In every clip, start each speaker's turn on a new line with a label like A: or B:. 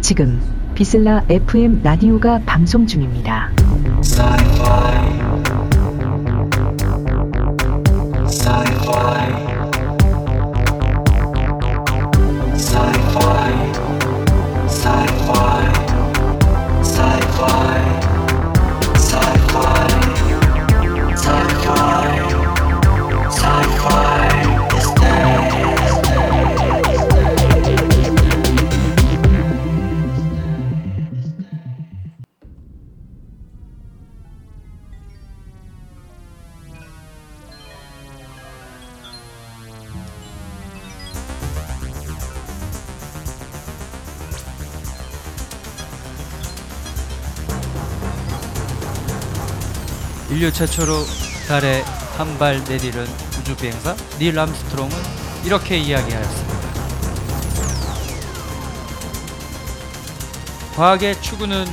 A: 지금 비슬라 FM 라디오가 방송 중입니다.
B: 인류 최초로 달에 한 발 내디른 우주 비행사 닐 암스트롱은 이렇게 이야기하였습니다. 과학의 추구는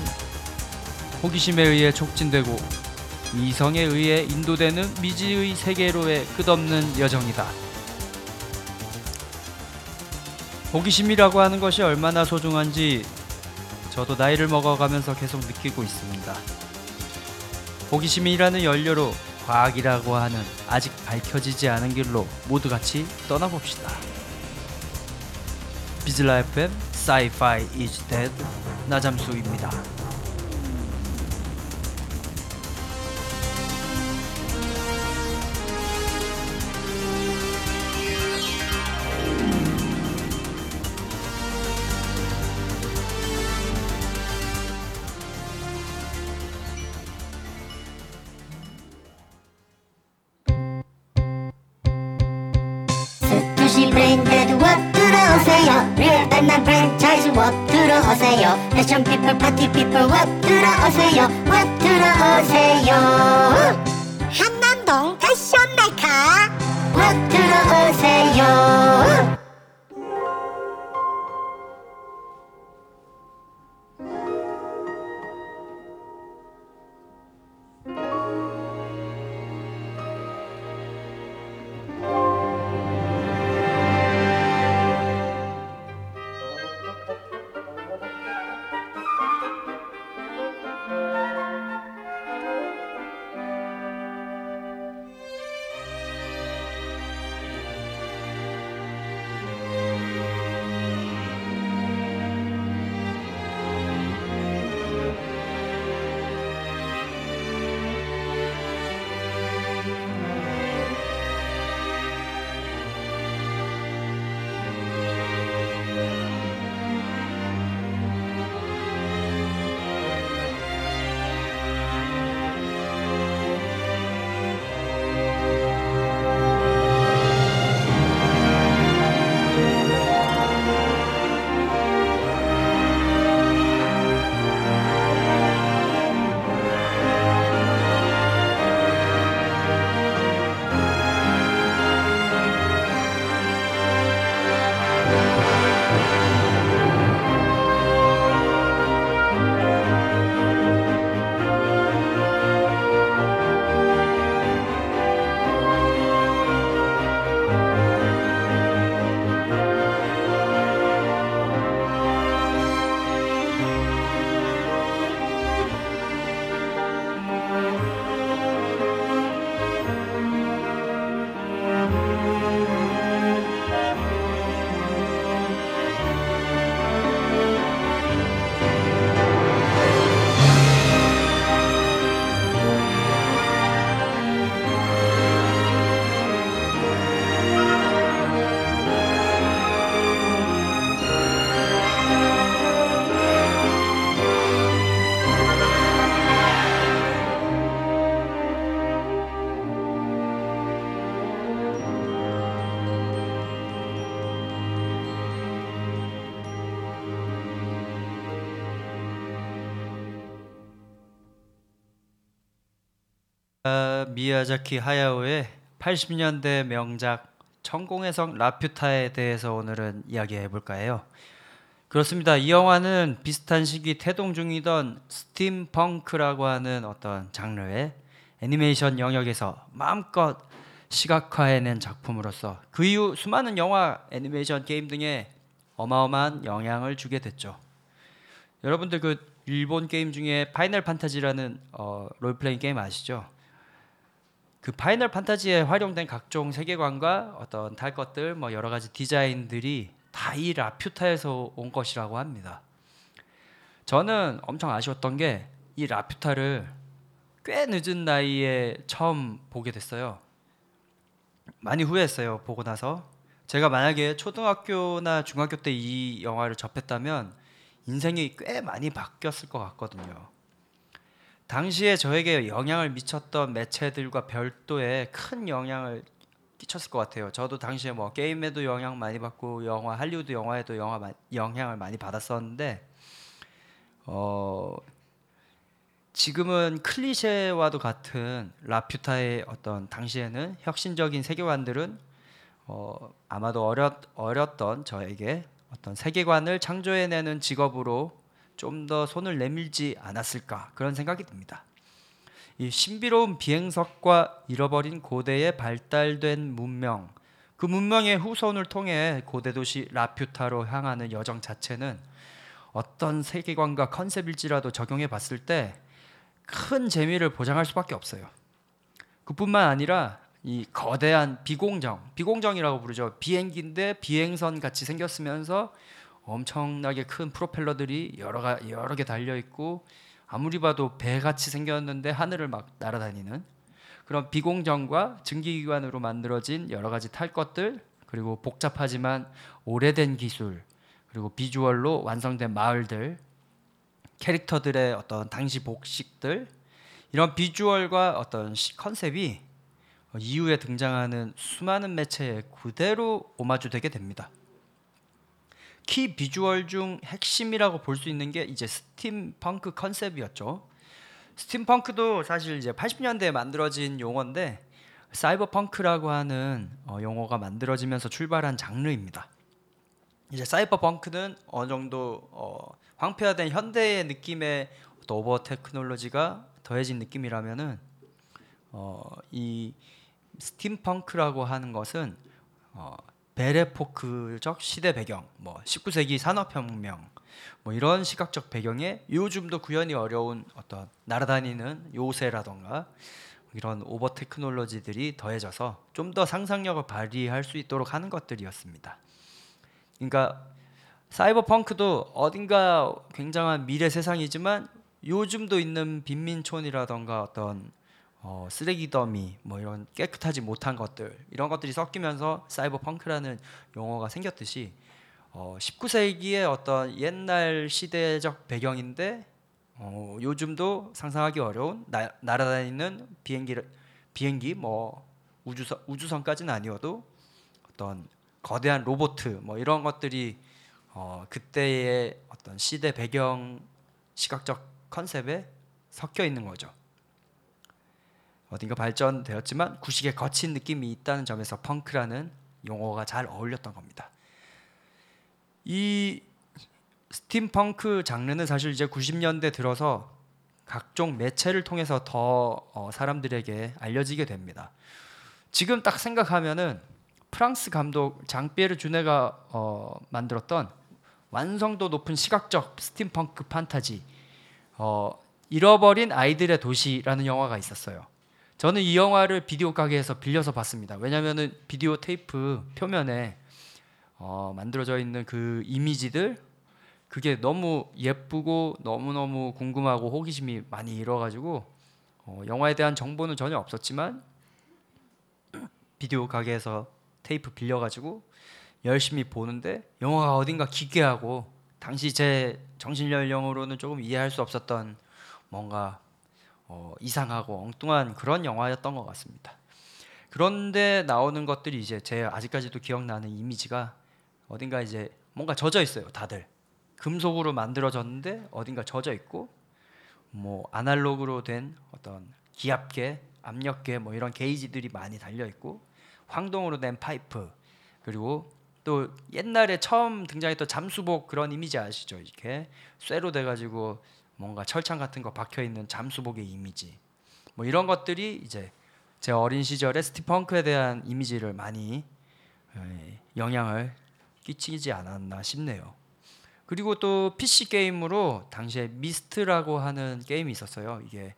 B: 호기심에 의해 촉진되고 이성에 의해 인도되는 미지의 세계로의 끝없는 여정이다. 호기심이라고 하는 것이 얼마나 소중한지 저도 나이를 먹어가면서 계속 느끼고 있습니다. 호기심이라는 연료로 과학이라고 하는 아직 밝혀지지 않은 길로 모두 같이 떠나봅시다. 비즐라 FM Sci-Fi is Dead 나잠수입니다. 아, 미야자키 하야오의 80년대 명작 천공의 성 라퓨타에 대해서 오늘은 이야기해 볼까 해요. 그렇습니다. 이 영화는 비슷한 시기 태동 중이던 스팀펑크라고 하는 어떤 장르의 애니메이션 영역에서 마음껏 시각화해낸 작품으로서 그 이후 수많은 영화, 애니메이션, 게임 등에 어마어마한 영향을 주게 됐죠. 여러분들 그 일본 게임 중에 파이널 판타지라는 어, 롤플레잉 게임 아시죠? 그 파이널 판타지에 활용된 각종 세계관과 어떤 탈 것들 뭐 여러 가지 디자인들이 다 이 라퓨타에서 온 것이라고 합니다. 저는 엄청 아쉬웠던 게 이 라퓨타를 꽤 늦은 나이에 처음 보게 됐어요. 많이 후회했어요. 보고 나서 제가 만약에 초등학교나 중학교 때 이 영화를 접했다면 인생이 꽤 많이 바뀌었을 것 같거든요. 당시에 저에게 영향을 미쳤던 매체들과 별도의 큰 영향을 끼쳤을 것 같아요. 저도 당시에 뭐 게임에도 영향 많이 받고 영화 할리우드 영화에도 영화 마- 영향을 많이 받았었는데 어 지금은 클리셰와도 같은 라퓨타의 어떤 당시에는 혁신적인 세계관들은 어 아마도 어렸 어렸던 저에게 어떤 세계관을 창조해내는 직업으로 좀 더 손을 내밀지 않았을까 그런 생각이 듭니다. 이 신비로운 비행석과 잃어버린 고대의 발달된 문명, 그 문명의 후손을 통해 고대 도시 라퓨타로 향하는 여정 자체는 어떤 세계관과 컨셉일지라도 적용해 봤을 때 큰 재미를 보장할 수밖에 없어요. 그뿐만 아니라 이 거대한 비공정, 비공정이라고 부르죠. 비행기인데 비행선 같이 생겼으면서 엄청나게 큰 프로펠러들이 여러 가 여러 개 달려 있고 아무리 봐도 배 같이 생겼는데 하늘을 막 날아다니는 그런 비공정과 증기기관으로 만들어진 여러 가지 탈 것들 그리고 복잡하지만 오래된 기술 그리고 비주얼로 완성된 마을들 캐릭터들의 어떤 당시 복식들 이런 비주얼과 어떤 시- 컨셉이 어, 이후에 등장하는 수많은 매체에 그대로 오마주되게 됩니다. key visual 중 핵심이라고 볼 수 있는 게 이제 스팀펑크 컨셉이었죠. 스팀펑크도 사실 이제 80년대에 만들어진 용어인데 사이버펑크라고 하는 어, 용어가 만들어지면서 출발한 장르입니다. 이제 사이버펑크는 어느 정도 어, 황폐화된 현대의 느낌의 오버 테크놀로지가 더해진 느낌이라면은 어, 이 스팀펑크라고 하는 것은 어, 베레포크적 시대 배경, 뭐 19세기 산업혁명, 뭐 이런 시각적 배경에 요즘도 구현이 어려운 어떤 날아다니는 요새라던가 이런 오버 테크놀로지들이 더해져서 좀 더 상상력을 발휘할 수 있도록 하는 것들이었습니다. 그러니까 사이버펑크도 어딘가 굉장한 미래 세상이지만 요즘도 있는 빈민촌이라던가 어떤 어, 쓰레기 더미 뭐 이런 깨끗하지 못한 것들 이런 것들이 섞이면서 사이버 펑크라는 용어가 생겼듯이 어, 19세기의 어떤 옛날 시대적 배경인데 어, 요즘도 상상하기 어려운 나, 날아다니는 비행기 비행기 뭐 우주선 우주선까지는 아니어도 어떤 거대한 로보트 뭐 이런 것들이 어, 그때의 어떤 시대 배경 시각적 컨셉에 섞여 있는 거죠. 어딘가 발전되었지만 구식에 거친 느낌이 있다는 점에서 펑크라는 용어가 잘 어울렸던 겁니다. 이 스팀펑크 장르는 사실 이제 90년대 들어서 각종 매체를 통해서 더 어, 사람들에게 알려지게 됩니다. 지금 딱 생각하면은 프랑스 감독 장피에르 주네가 어, 만들었던 완성도 높은 시각적 스팀펑크 판타지 어, 잃어버린 아이들의 도시라는 영화가 있었어요. 저는 이 영화를 비디오 가게에서 빌려서 봤습니다. 왜냐하면은 비디오 테이프 표면에 어, 만들어져 있는 그 이미지들 그게 너무 예쁘고 너무 너무 궁금하고 호기심이 많이 일어가지고 어, 영화에 대한 정보는 전혀 없었지만 비디오 가게에서 테이프 빌려가지고 열심히 보는데 영화가 어딘가 기괴하고 당시 제 정신 연령으로는 조금 이해할 수 없었던 뭔가 어, 이상하고 엉뚱한 그런 영화였던 것 같습니다. 그런데 나오는 것들이 이제 제 아직까지도 기억나는 이미지가 어딘가 이제 뭔가 젖어 있어요, 다들. 금속으로 만들어졌는데 어딘가 젖어 있고 뭐 아날로그로 된 어떤 기압계, 압력계 뭐 이런 게이지들이 많이 달려 있고 황동으로 된 파이프 그리고 또 옛날에 처음 등장했던 잠수복 그런 이미지 아시죠? 이렇게 쇠로 돼 가지고 뭔가 철창 같은 거 박혀 있는 잠수복의 이미지 뭐 이런 것들이 이제 제 어린 시절에 스티펑크에 대한 이미지를 많이 에, 영향을 끼치지 않았나 싶네요. 그리고 또 PC 게임으로 당시에 미스트라고 하는 게임이 있었어요. 이게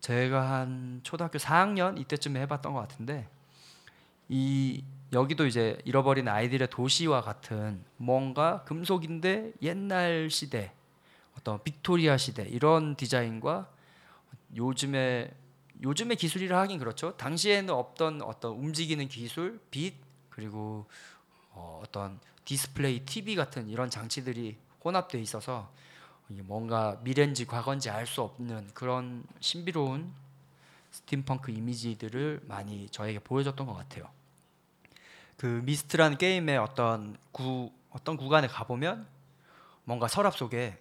B: 제가 한 초등학교 4학년 이때쯤에 해봤던 것 같은데 이 여기도 이제 잃어버린 아이들의 도시와 같은 뭔가 금속인데 옛날 시대 어떤 빅토리아 시대 이런 디자인과 요즘에 요즘의 기술이라 하긴 그렇죠. 당시에는 없던 어떤 움직이는 기술, 빛 그리고 어, 어떤 디스플레이, TV 같은 이런 장치들이 혼합돼 있어서 뭔가 미래인지 과거인지 알 수 없는 그런 신비로운 스팀펑크 이미지들을 많이 저에게 보여줬던 것 같아요. 그 미스트라는 게임의 어떤 구 어떤 구간에 가보면 뭔가 서랍 속에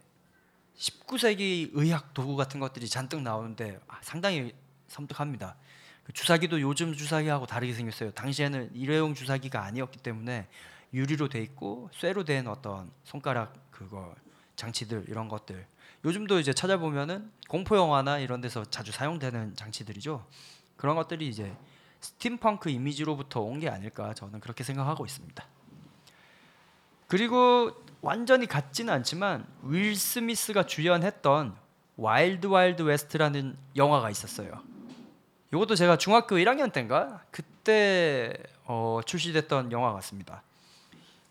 B: 19세기 의학 도구 같은 것들이 잔뜩 나오는데 아, 상당히 섬뜩합니다. 그 주사기도 요즘 주사기하고 다르게 생겼어요. 당시에는 일회용 주사기가 아니었기 때문에 유리로 돼 있고 쇠로 된 어떤 손가락 그거 장치들 이런 것들 요즘도 이제 찾아보면은 공포 영화나 이런 데서 자주 사용되는 장치들이죠. 그런 것들이 이제 스팀펑크 이미지로부터 온 게 아닐까 저는 그렇게 생각하고 있습니다. 그리고 완전히 같지는 않지만 윌 스미스가 주연했던 와일드 와일드 웨스트라는 영화가 있었어요. 이것도 제가 중학교 1학년 때인가 그때 어, 출시됐던 영화 같습니다.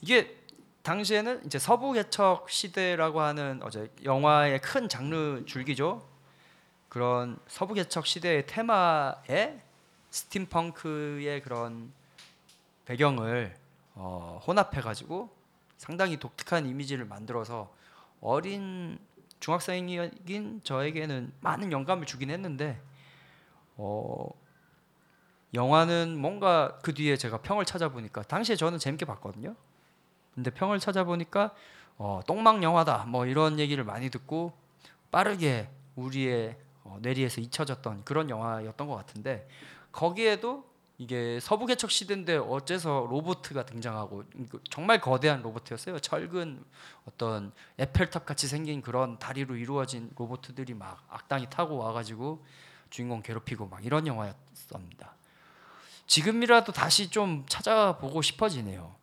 B: 이게 당시에는 이제 서부 개척 시대라고 하는 어제 영화의 큰 장르 줄기죠. 그런 서부 개척 시대의 테마에 스팀펑크의 그런 배경을 어, 혼합해 가지고 상당히 독특한 이미지를 만들어서 어린 중학생인 저에게는 많은 영감을 주긴 했는데 어, 영화는 뭔가 그 뒤에 제가 평을 찾아보니까 당시에 저는 재밌게 봤거든요. 근데 평을 찾아보니까 어, 똥망 영화다 뭐 이런 얘기를 많이 듣고 빠르게 우리의 어, 뇌리에서 잊혀졌던 그런 영화였던 것 같은데 거기에도 이게 서부 개척 시대인데 어째서 로보트가 등장하고 정말 거대한 로보트였어요. 철근 어떤 에펠탑 같이 생긴 그런 다리로 이루어진 로보트들이 막 악당이 타고 와가지고 주인공 괴롭히고 막 이런 영화였습니다. 지금이라도 다시 좀 찾아보고 싶어지네요.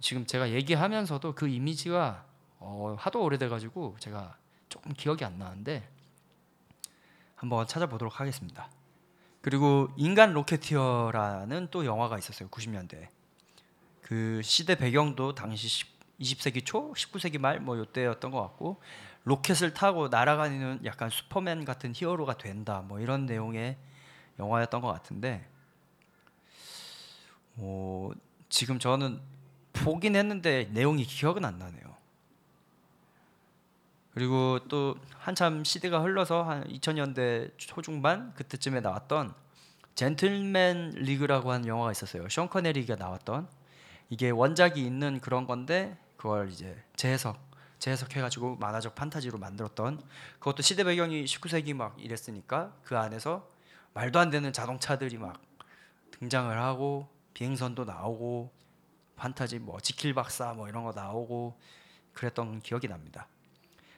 B: 지금 제가 얘기하면서도 그 이미지가 어, 하도 오래돼가지고 제가 조금 기억이 안 나는데 한번 찾아보도록 하겠습니다. 그리고 인간 로켓티어라는 또 영화가 있었어요. 90년대. 그 시대 배경도 당시 20세기 초, 19세기 말 뭐 요때였던 것 같고 로켓을 타고 날아가는 약간 슈퍼맨 같은 히어로가 된다. 뭐 이런 내용의 영화였던 것 같은데 어, 지금 저는 보긴 했는데 내용이 기억은 안 나네요. 그리고 또 한참 시대가 흘러서 한 2000년대 초중반 그때쯤에 나왔던 젠틀맨 리그라고 하는 영화가 있었어요. 션 커네리가 나왔던 이게 원작이 있는 그런 건데 그걸 이제 재해석 재해석해가지고 만화적 판타지로 만들었던 그것도 시대 배경이 19세기 막 이랬으니까 그 안에서 말도 안 되는 자동차들이 막 등장을 하고 비행선도 나오고 판타지 뭐 지킬 박사 뭐 이런 거 나오고 그랬던 기억이 납니다.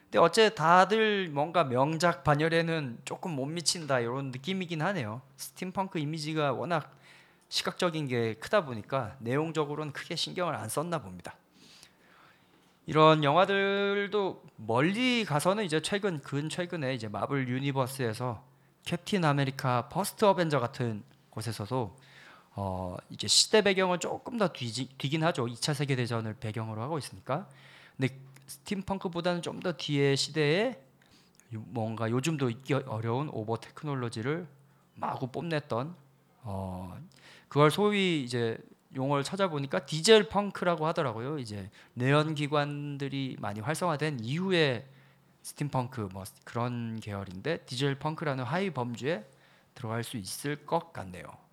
B: 근데 어째 다들 뭔가 명작 반열에는 조금 못 미친다 이런 느낌이긴 하네요. 스팀펑크 이미지가 워낙 시각적인 게 크다 보니까 내용적으로는 크게 신경을 안 썼나 봅니다. 이런 영화들도 멀리 가서는 이제 최근 근 최근에 이제 마블 유니버스에서 캡틴 아메리카 퍼스트 어벤져 같은 곳에서도 어 이제 시대 배경을 조금 더 뒤지, 뒤긴 하죠. 2차 세계 대전을 배경으로 하고 있으니까. 근데 스팀펑크보다는 좀 더 뒤의 시대에 뭔가 요즘도 있기 어려운 over technology를 마구 뽐냈던 어 그걸 소위 이제 용어를 찾아보니까 디젤 펑크라고 하더라고요. 이제 내연 기관들이 많이 활성화된 이후에 스팀펑크 뭐 그런 계열인데 디젤 펑크라는 하위 범주에 들어갈 수 있을 것 같네요.「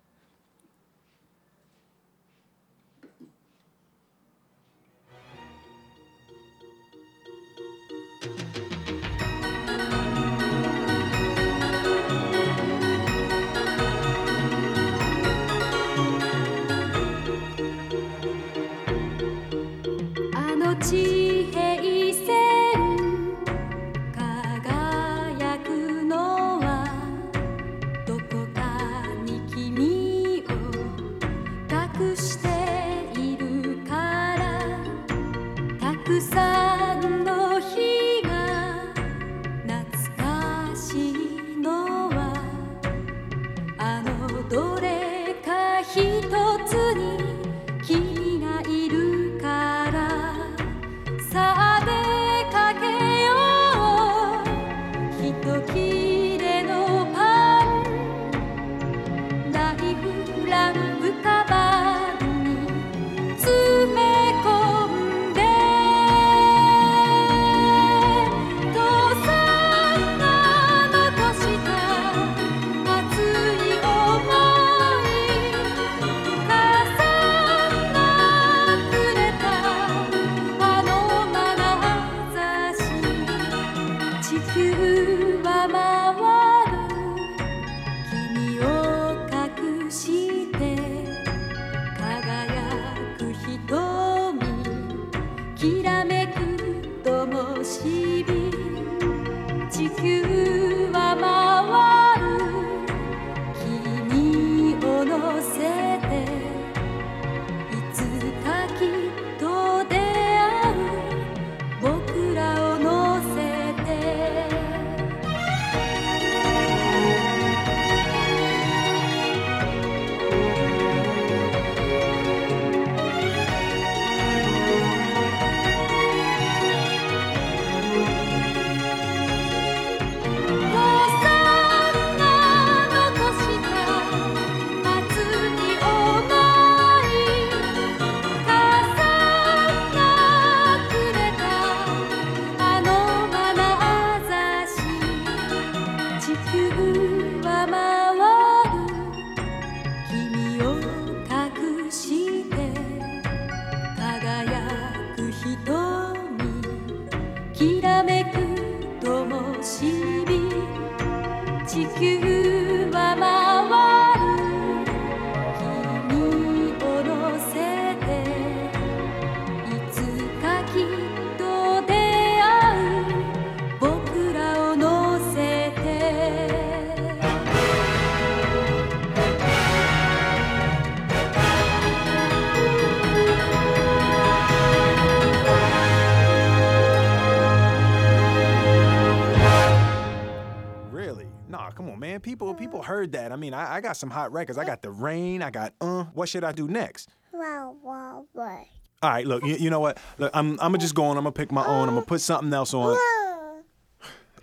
C: I mean, I, I got some hot records. I got the rain. I got uh. What should I do next?
D: Wow, wow, wow.
C: All right, look. You, you know what? Look, I'm I'm gonna just go on. I'm gonna pick my own. I'm gonna put something else on.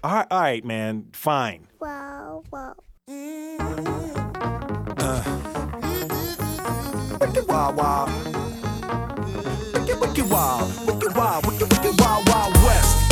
C: All right, all right, man. Fine.
D: Wow, wow.
C: Wicked wild wild. Wicked wicked wild. Wicked wild. Wicked wicked wild wild west.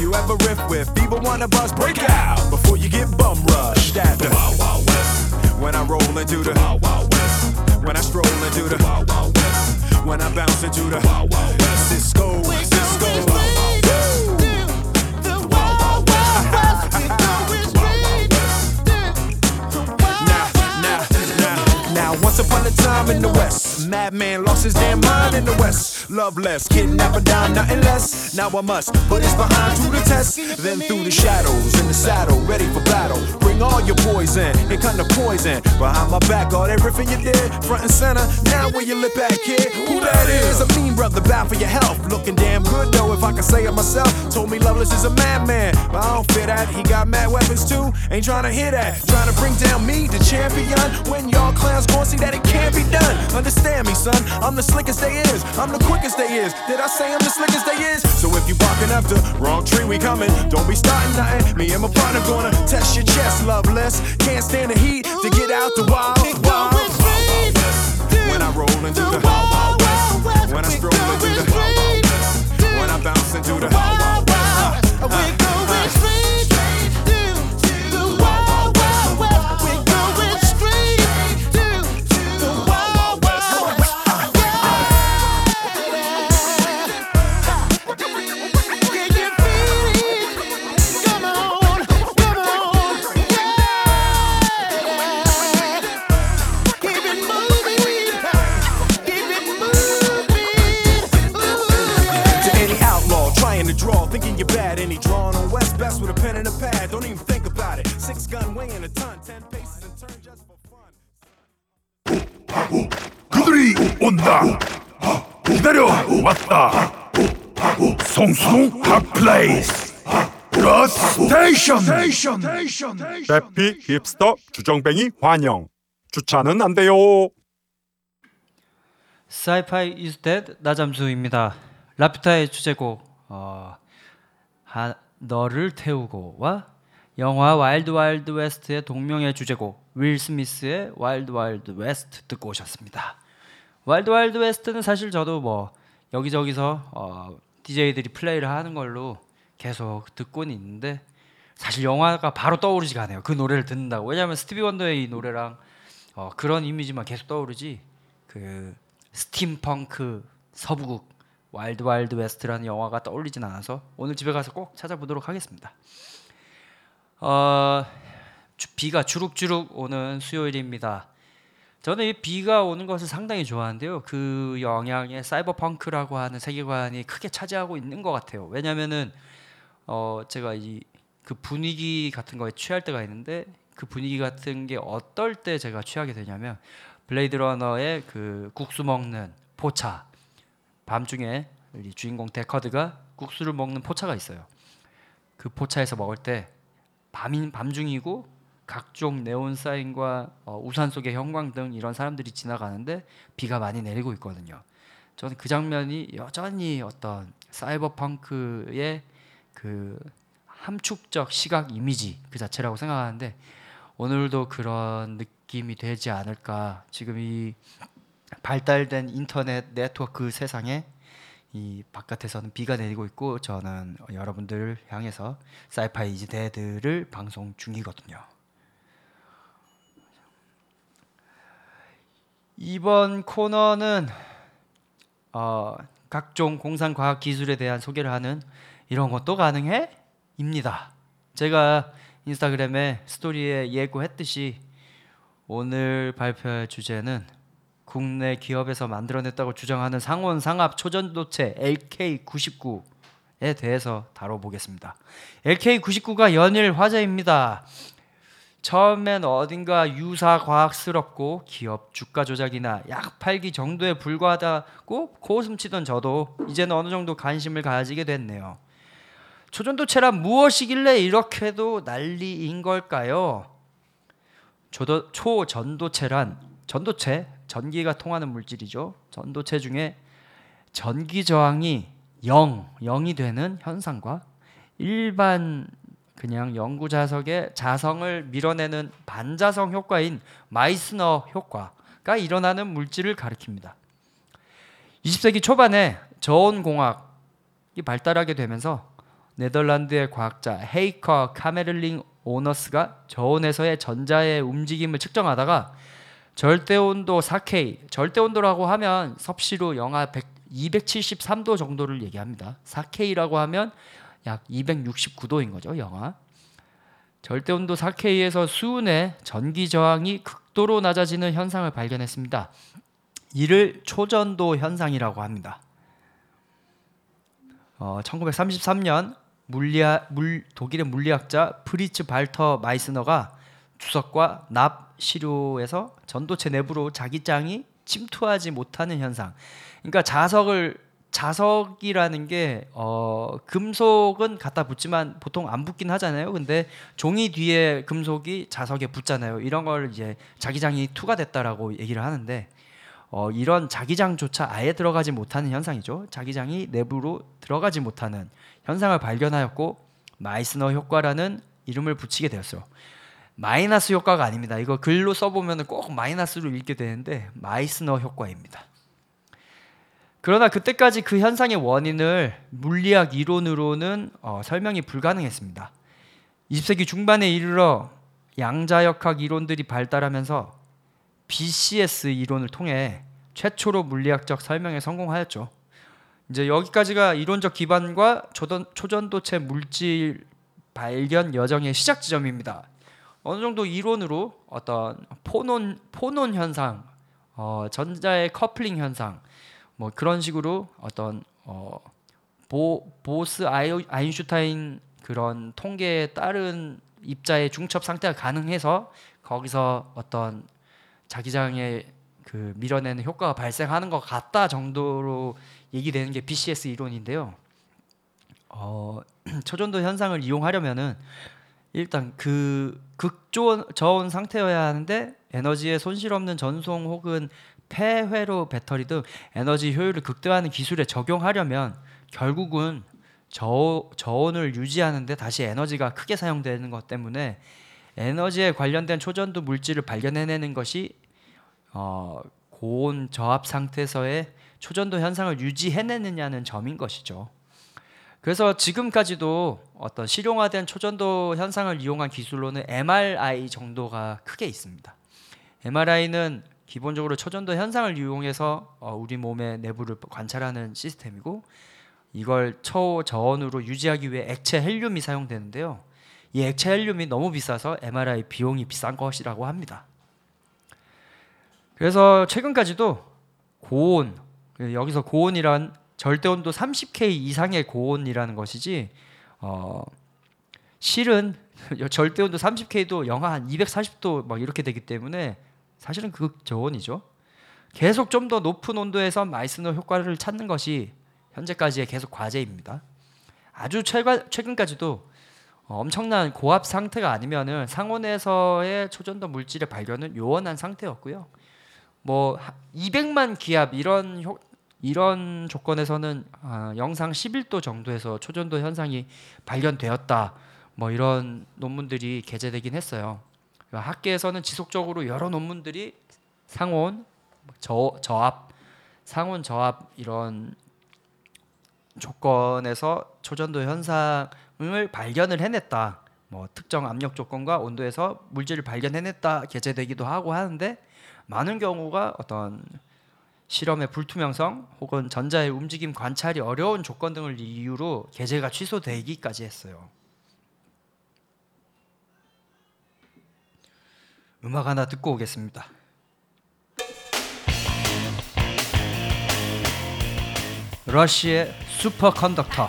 C: You ever riff with people wanna bust, break out before you get bum rushed at the Wild Wild West. When I roll into the Wild Wild West. When I stroll into the Wild Wild West. When I bounce into the Wild Wild West. Cisco, Cisco. Now, now, now, now, once upon a time in the West, madman lost his damn mind in the West. Love less, kidnapper down, nothing less. Now I must put his behind to the test. Then through the shadows in the saddle, ready for battle. Bring all your poison, it kind of poison. Behind my back, all everything you did, front and center. Now where you lip at, kid? Who that is? A mean brother, bad for your health. Looking damn good though, if I can say it myself. Told me Loveless is a madman, but I don't fit that. He got mad weapons too, ain't trying to hear that. Trying to bring down me, the champion. When y'all clowns gon' see that it can't be done. Understand me, son. I'm the slickest they is. I'm the quickest they is. Did I say I'm the slickest they is? So if you barking after wrong tree, we coming. Don't be starting nothing. Me and my partner gonna test your chest, loveless. Can't stand the heat to get out the wild, wild, wild, wild west. When I roll into the wild, wild west. When I stroll into the wild, wild west. When I bounce into the
E: 온다. 기다려. 왔다. 송송 hot place. The Station. 대피 힙스터 주정뱅이 환영. 주차는 안 돼요.
B: Sci-Fi is dead 나잠수입니다. 라퓨타의 주제곡 어, 하, 너를 태우고와? 영화 와일드 와일드 웨스트의 동명의 주제곡 윌 스미스의 와일드 와일드 웨스트 듣고 오셨습니다. 와일드 와일드 웨스트는 사실 저도 뭐 여기저기서 어, DJ들이 플레이를 하는 걸로 계속 듣고는 있는데 사실 영화가 바로 떠오르지가 않아요. 그 노래를 듣는다고. 왜냐하면 스티비 원더의 이 노래랑 어, 그런 이미지만 계속 떠오르지 그 스팀펑크 서부극 와일드 와일드 웨스트라는 영화가 떠올리진 않아서 오늘 집에 가서 꼭 찾아보도록 하겠습니다. 어, 주- 비가 주룩주룩 오는 수요일입니다. 저는 이 비가 오는 것을 상당히 좋아하는데요. 그 영향에 사이버펑크라고 하는 세계관이 크게 차지하고 있는 것 같아요. 왜냐하면은 어, 제가 이 그 분위기 같은 거에 취할 때가 있는데 그 분위기 같은 게 어떨 때 제가 취하게 되냐면 블레이드 러너의 그 국수 먹는 포차 밤중에 우리 주인공 데커드가 국수를 먹는 포차가 있어요. 그 포차에서 먹을 때 밤인 밤중이고 각종 네온 사인과 어, 우산 속의 형광 등 이런 사람들이 지나가는데 비가 많이 내리고 있거든요. 저는 그 장면이 여전히 어떤 사이버펑크의 그 함축적 시각 이미지 그 자체라고 생각하는데 오늘도 그런 느낌이 되지 않을까. 지금 이 발달된 인터넷 네트워크 세상에 이 바깥에서는 비가 내리고 있고 저는 여러분들 향해서 사이파이 데드를 방송 중이거든요. 이번 코너는 어, 각종 공상 과학 기술에 대한 소개를 하는 이런 것도 가능해? 입니다. 제가 인스타그램에 스토리에 예고했듯이 오늘 발표할 주제는 국내 기업에서 만들어냈다고 주장하는 상온 상압 초전도체 LK99에 대해서 다뤄보겠습니다. LK99가 연일 화제입니다. 처음엔 어딘가 유사 과학스럽고 기업 주가 조작이나 약 팔기 정도에 불과하다고 고웃음치던 저도 이제는 어느 정도 관심을 가지게 됐네요. 초전도체란 무엇이길래 이렇게도 난리인 걸까요? 조도, 초전도체란 전도체, 전기가 통하는 물질이죠. 전도체 중에 전기 저항이 0, 0이 되는 현상과 일반 그냥 영구 자석의 자성을 밀어내는 반자성 효과인 마이스너 효과가 일어나는 물질을 가리킵니다. 20세기 초반에 저온 공학이 발달하게 되면서 네덜란드의 과학자 헤이커 카메를링 오너스가 저온에서의 전자의 움직임을 측정하다가 절대 온도 4K, 절대 온도라고 하면 섭씨로 영하 100, 273도 정도를 얘기합니다. 4K라고 하면 약 269도인 거죠, 영하. 절대 온도 4K에서 수은의 전기 저항이 극도로 낮아지는 현상을 발견했습니다. 이를 초전도 현상이라고 합니다. 어, 1933년 물리학, 물, 독일의 물리학자 프리츠 발터 마이스너가 주석과 납 시료에서 전도체 내부로 자기 장이 침투하지 못하는 현상. 그러니까 자석을 자석이라는 게 어, 금속은 갖다 붙지만 보통 안 붙긴 하잖아요. 근데 종이 뒤에 금속이 자석에 붙잖아요. 이런 걸 이제 자기장이 투과됐다라고 얘기를 하는데 어, 이런 자기장조차 아예 들어가지 못하는 현상이죠. 자기장이 내부로 들어가지 못하는 현상을 발견하였고 마이스너 효과라는 이름을 붙이게 되었어요. 마이너스 효과가 아닙니다. 이거 글로 써보면 꼭 마이너스로 읽게 되는데 마이스너 효과입니다. 그러나 그때까지 그 현상의 원인을 물리학 이론으로는 어, 설명이 불가능했습니다. 20세기 중반에 이르러 양자역학 이론들이 발달하면서 BCS 이론을 통해 최초로 물리학적 설명에 성공하였죠. 이제 여기까지가 이론적 기반과 초전, 초전도체 물질 발견 여정의 시작 지점입니다. 어느 정도 이론으로 어떤 포논 포논 현상, 어, 전자의 커플링 현상, 뭐 그런 식으로 어떤 어, 보 보스 아이, 아인슈타인 그런 통계에 따른 입자의 중첩 상태가 가능해서 거기서 어떤 자기장의 그 밀어내는 효과가 발생하는 것 같다 정도로 얘기되는 게 BCS 이론인데요. 어, 초전도 현상을 이용하려면은 일단 그 극저온 저온 상태여야 하는데 에너지에 손실 없는 전송 혹은 폐회로 배터리 등 에너지 효율을 극대화하는 기술에 적용하려면 결국은 저, 저온을 유지하는데 다시 에너지가 크게 사용되는 것 때문에 에너지에 관련된 초전도 물질을 발견해내는 것이 어, 고온 저압 상태에서의 초전도 현상을 유지해내느냐는 점인 것이죠. 그래서 지금까지도 어떤 실용화된 초전도 현상을 이용한 기술로는 MRI 정도가 크게 있습니다. MRI는 기본적으로 초전도 현상을 이용해서 어, 우리 몸의 내부를 관찰하는 시스템이고 이걸 초저온으로 유지하기 위해 액체 헬륨이 사용되는데요. 이 액체 헬륨이 너무 비싸서 MRI 비용이 비싼 것이라고 합니다. 그래서 최근까지도 고온 여기서 고온이란 절대 온도 30K 이상의 고온이라는 것이지 어 실은 절대 온도 30K도 영하 한 240도 막 이렇게 되기 때문에 사실은 극저온이죠. 계속 좀 더 높은 온도에서 마이스너 효과를 찾는 것이 현재까지의 계속 과제입니다. 아주 최근 최근까지도 어, 엄청난 고압 상태가 아니면은 상온에서의 초전도 물질의 발견은 요원한 상태였고요. 뭐 하- 200만 기압 이런 효, 이런 조건에서는 아, 영상 11도 정도에서 초전도 현상이 발견되었다. 뭐 이런 논문들이 게재되긴 했어요. 그러니까 학계에서는 지속적으로 여러 논문들이 상온, 저, 저압, 상온 저압 이런 조건에서 초전도 현상을 발견을 해냈다. 뭐 특정 압력 조건과 온도에서 물질을 발견해냈다 게재되기도 하고 하는데 많은 경우가 어떤 실험의 불투명성 혹은 전자의 움직임 관찰이 어려운 조건 등을 이유로 게재가 취소되기까지 했어요. 음악 하나 듣고 오겠습니다. 러시의 슈퍼컨덕터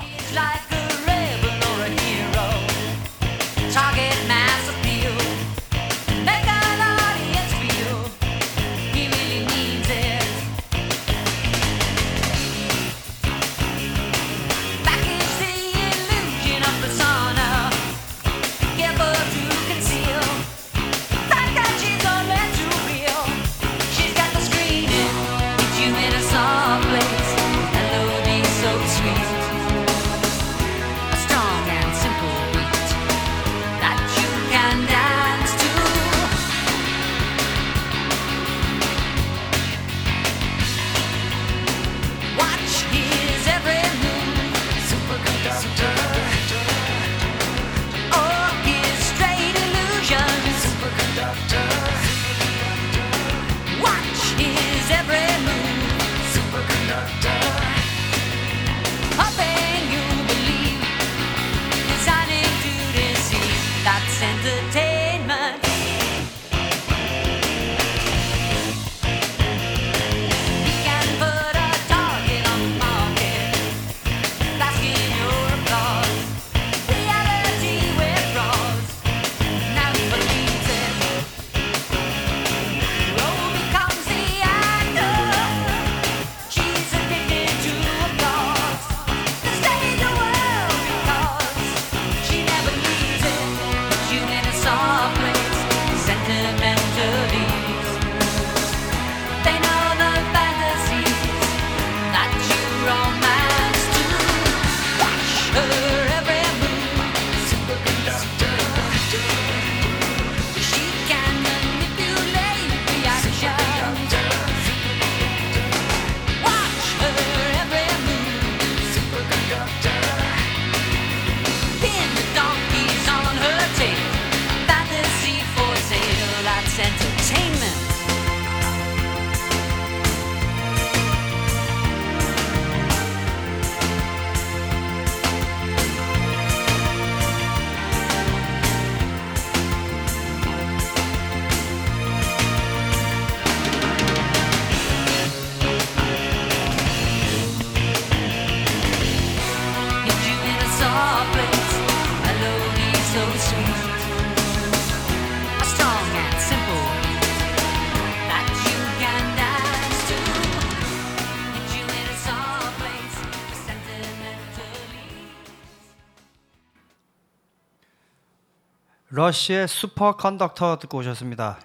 B: 러시의 슈퍼컨덕터 듣고 오셨습니다.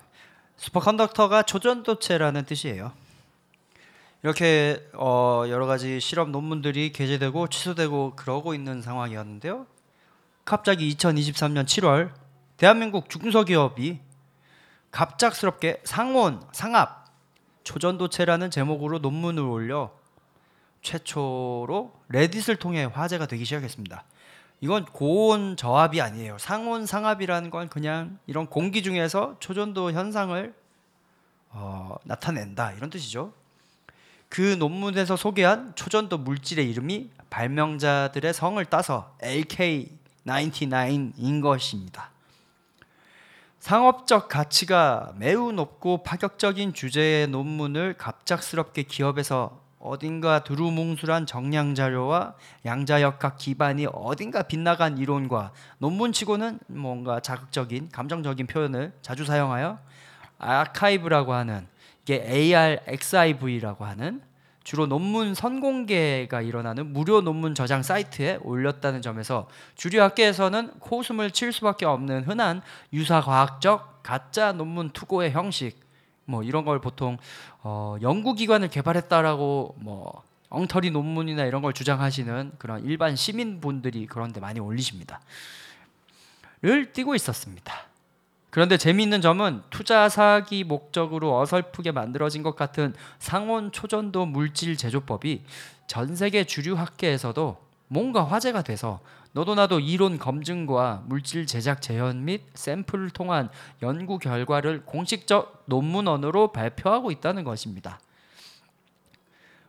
B: 슈퍼컨덕터가 초전도체라는 뜻이에요. 이렇게 어, 여러 가지 실험 논문들이 게재되고 취소되고 그러고 있는 상황이었는데요. 갑자기 2023년 7월 대한민국 중소기업이 갑작스럽게 상온 상압 초전도체라는 제목으로 논문을 올려 최초로 레딧을 통해 화제가 되기 시작했습니다. 이건 고온 저압이 아니에요. 상온 상압이라는 건 그냥 이런 공기 중에서 초전도 현상을 어, 나타낸다 이런 뜻이죠. 그 논문에서 소개한 초전도 물질의 이름이 발명자들의 성을 따서 LK99인 것입니다. 상업적 가치가 매우 높고 파격적인 주제의 논문을 갑작스럽게 기업에서 어딘가 두루뭉술한 정량 자료와 양자역학 기반이 어딘가 빗나간 이론과 논문치고는 뭔가 자극적인 감정적인 표현을 자주 사용하여 아카이브라고 하는 이게 ARXIV라고 하는 주로 논문 선공개가 일어나는 무료 논문 저장 사이트에 올렸다는 점에서 주류 학계에서는 코웃음을 칠 수밖에 없는 흔한 유사과학적 가짜 논문 투고의 형식 뭐 이런 걸 보통 어, 연구기관을 개발했다라고 뭐 엉터리 논문이나 이런 걸 주장하시는 그런 일반 시민분들이 그런데 많이 올리십니다. 를 띄고 있었습니다. 그런데 재미있는 점은 투자 사기 목적으로 어설프게 만들어진 것 같은 상온 초전도 물질 제조법이 전 세계 주류 학계에서도 뭔가 화제가 돼서 너도 나도 이론 검증과 물질 제작 재현 및 샘플을 통한 연구 결과를 공식적 논문언으로 발표하고 있다는 것입니다.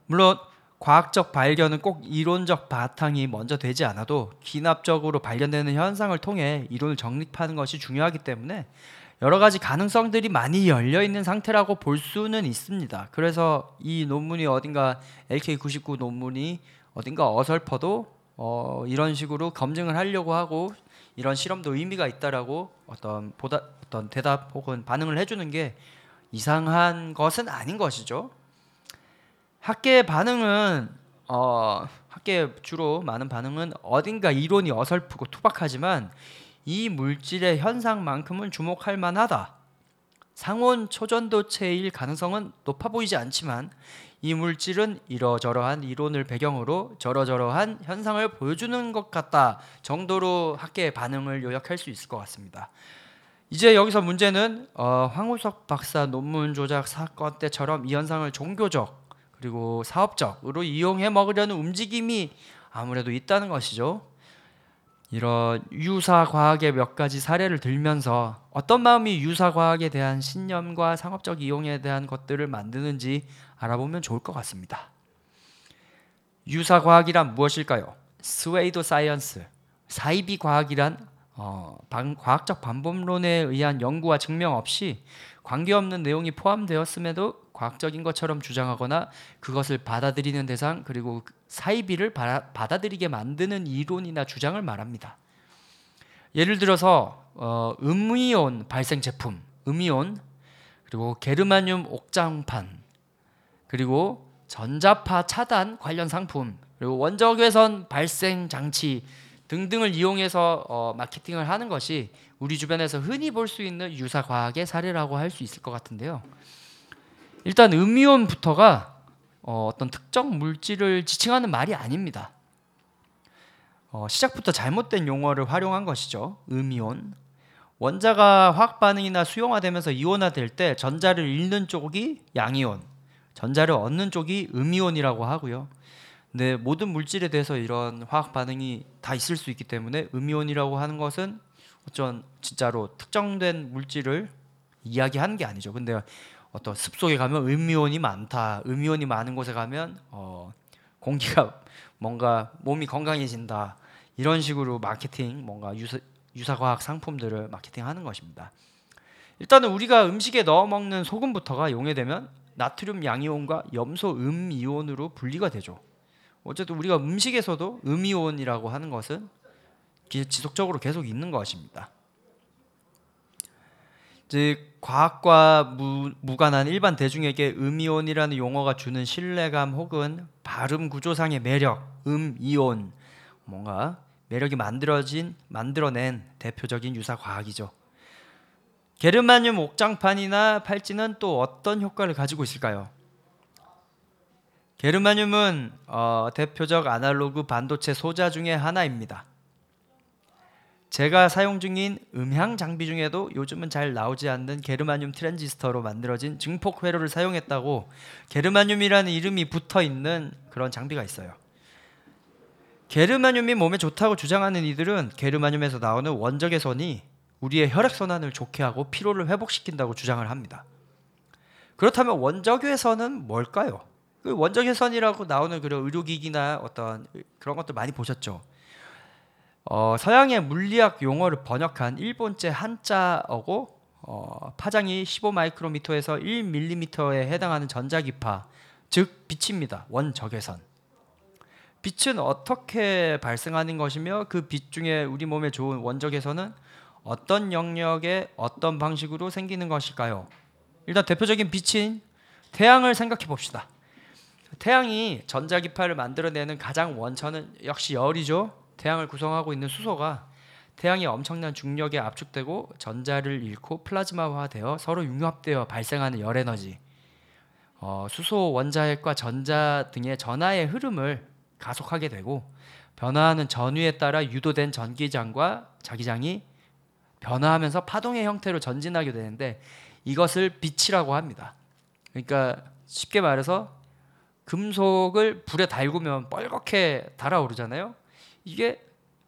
B: 물론 과학적 발견은 꼭 이론적 바탕이 먼저 되지 않아도 기납적으로 발견되는 현상을 통해 이론을 정립하는 것이 중요하기 때문에 여러 가지 가능성들이 많이 열려 있는 상태라고 볼 수는 있습니다. 그래서 이 논문이 어딘가 LK99 논문이 어딘가 어설퍼도 어, 이런 식으로 검증을 하려고 하고 이런 실험도 의미가 있다라고 어떤 보다 어떤 대답 혹은 반응을 해주는 게 이상한 것은 아닌 것이죠. 학계의 반응은 어, 학계 주로 많은 반응은 어딘가 이론이 어설프고 투박하지만 이 물질의 현상만큼은 주목할 만하다. 상온 초전도체일 가능성은 높아 보이지 않지만 이 물질은 이러저러한 이론을 배경으로 저러저러한 현상을 보여주는 것 같다 정도로 학계의 반응을 요약할 수 있을 것 같습니다. 이제 여기서 문제는 어, 황우석 박사 논문 조작 사건 때처럼 이 현상을 종교적 그리고 사업적으로 이용해 먹으려는 움직임이 아무래도 있다는 것이죠. 이런 유사 과학의 몇 가지 사례를 들면서 어떤 마음이 유사 과학에 대한 신념과 상업적 이용에 대한 것들을 만드는지 알아보면 좋을 것 같습니다. 유사 과학이란 무엇일까요? pseudo science, 사이비 과학이란 어, 방, 과학적 반복론에 의한 연구와 증명 없이 관계없는 내용이 포함되었음에도 과학적인 것처럼 주장하거나 그것을 받아들이는 대상 그리고 사이비를 받아, 받아들이게 만드는 이론이나 주장을 말합니다. 예를 들어서 어, 음이온 발생 제품, 음이온 그리고 게르마늄 옥장판 그리고 전자파 차단 관련 상품 그리고 원적 외선 발생 장치 등등을 이용해서 어, 마케팅을 하는 것이 우리 주변에서 흔히 볼 수 있는 유사 과학의 사례라고 할 수 있을 것 같은데요. 일단 음이온부터가 어, 어떤 특정 물질을 지칭하는 말이 아닙니다. 어, 시작부터 잘못된 용어를 활용한 것이죠. 음이온. 원자가 화학 반응이나 수용화되면서 이온화될 때 전자를 잃는 쪽이 양이온, 전자를 얻는 쪽이 음이온이라고 하고요. 근데 모든 물질에 대해서 이런 화학 반응이 다 있을 수 있기 때문에 음이온이라고 하는 것은 어쩐 진짜로 특정된 물질을 이야기하는 게 아니죠. 근데 어떤 습속에 가면 음이온이 많다. 음이온이 많은 곳에 가면 어, 공기가 뭔가 몸이 건강해진다. 이런 식으로 마케팅 뭔가 유사, 유사과학 상품들을 마케팅하는 것입니다. 일단은 우리가 음식에 넣어 먹는 소금부터가 용해되면 나트륨 양이온과 염소 음이온으로 분리가 되죠. 어쨌든 우리가 음식에서도 음이온이라고 하는 것은 지속적으로 계속 있는 것입니다. 즉 과학과 무, 무관한 일반 대중에게 음이온이라는 용어가 주는 신뢰감 혹은 발음 구조상의 매력, 음이온 뭔가 매력이 만들어진 만들어낸 대표적인 유사 과학이죠. 게르마늄 옥장판이나 팔찌는 또 어떤 효과를 가지고 있을까요? 게르마늄은 어, 대표적 아날로그 반도체 소자 중에 하나입니다. 제가 사용 중인 음향 장비 중에도 요즘은 잘 나오지 않는 게르마늄 트랜지스터로 만들어진 증폭 회로를 사용했다고 게르마늄이라는 이름이 붙어 있는 그런 장비가 있어요. 게르마늄이 몸에 좋다고 주장하는 이들은 게르마늄에서 나오는 원적의 선이 우리의 혈액 순환을 좋게 하고 피로를 회복시킨다고 주장을 합니다. 그렇다면 원적외 선은 뭘까요? 그 원적외 선이라고 나오는 그런 의료기기나 어떤 그런 것들 많이 보셨죠? 어, 서양의 물리학 용어를 번역한 일본제 한자어고 어, 파장이 15 마이크로미터에서 1 밀리미터에 해당하는 전자기파, 즉 빛입니다. 원적외선. 빛은 어떻게 발생하는 것이며 그 빛 중에 우리 몸에 좋은 원적외선은 어떤 영역에 어떤 방식으로 생기는 것일까요? 일단 대표적인 빛인 태양을 생각해 봅시다. 태양이 전자기파를 만들어내는 가장 원천은 역시 열이죠. 태양을 구성하고 있는 수소가 태양이 엄청난 중력에 압축되고 전자를 잃고 플라즈마화되어 서로 융합되어 발생하는 열 에너지. 어, 수소 원자핵과 전자 등의 전하의 흐름을 가속하게 되고 변화하는 전위에 따라 유도된 전기장과 자기장이 변화하면서 파동의 형태로 전진하게 되는데 이것을 빛이라고 합니다. 그러니까 쉽게 말해서 금속을 불에 달구면 뻘겋게 달아오르잖아요. 이게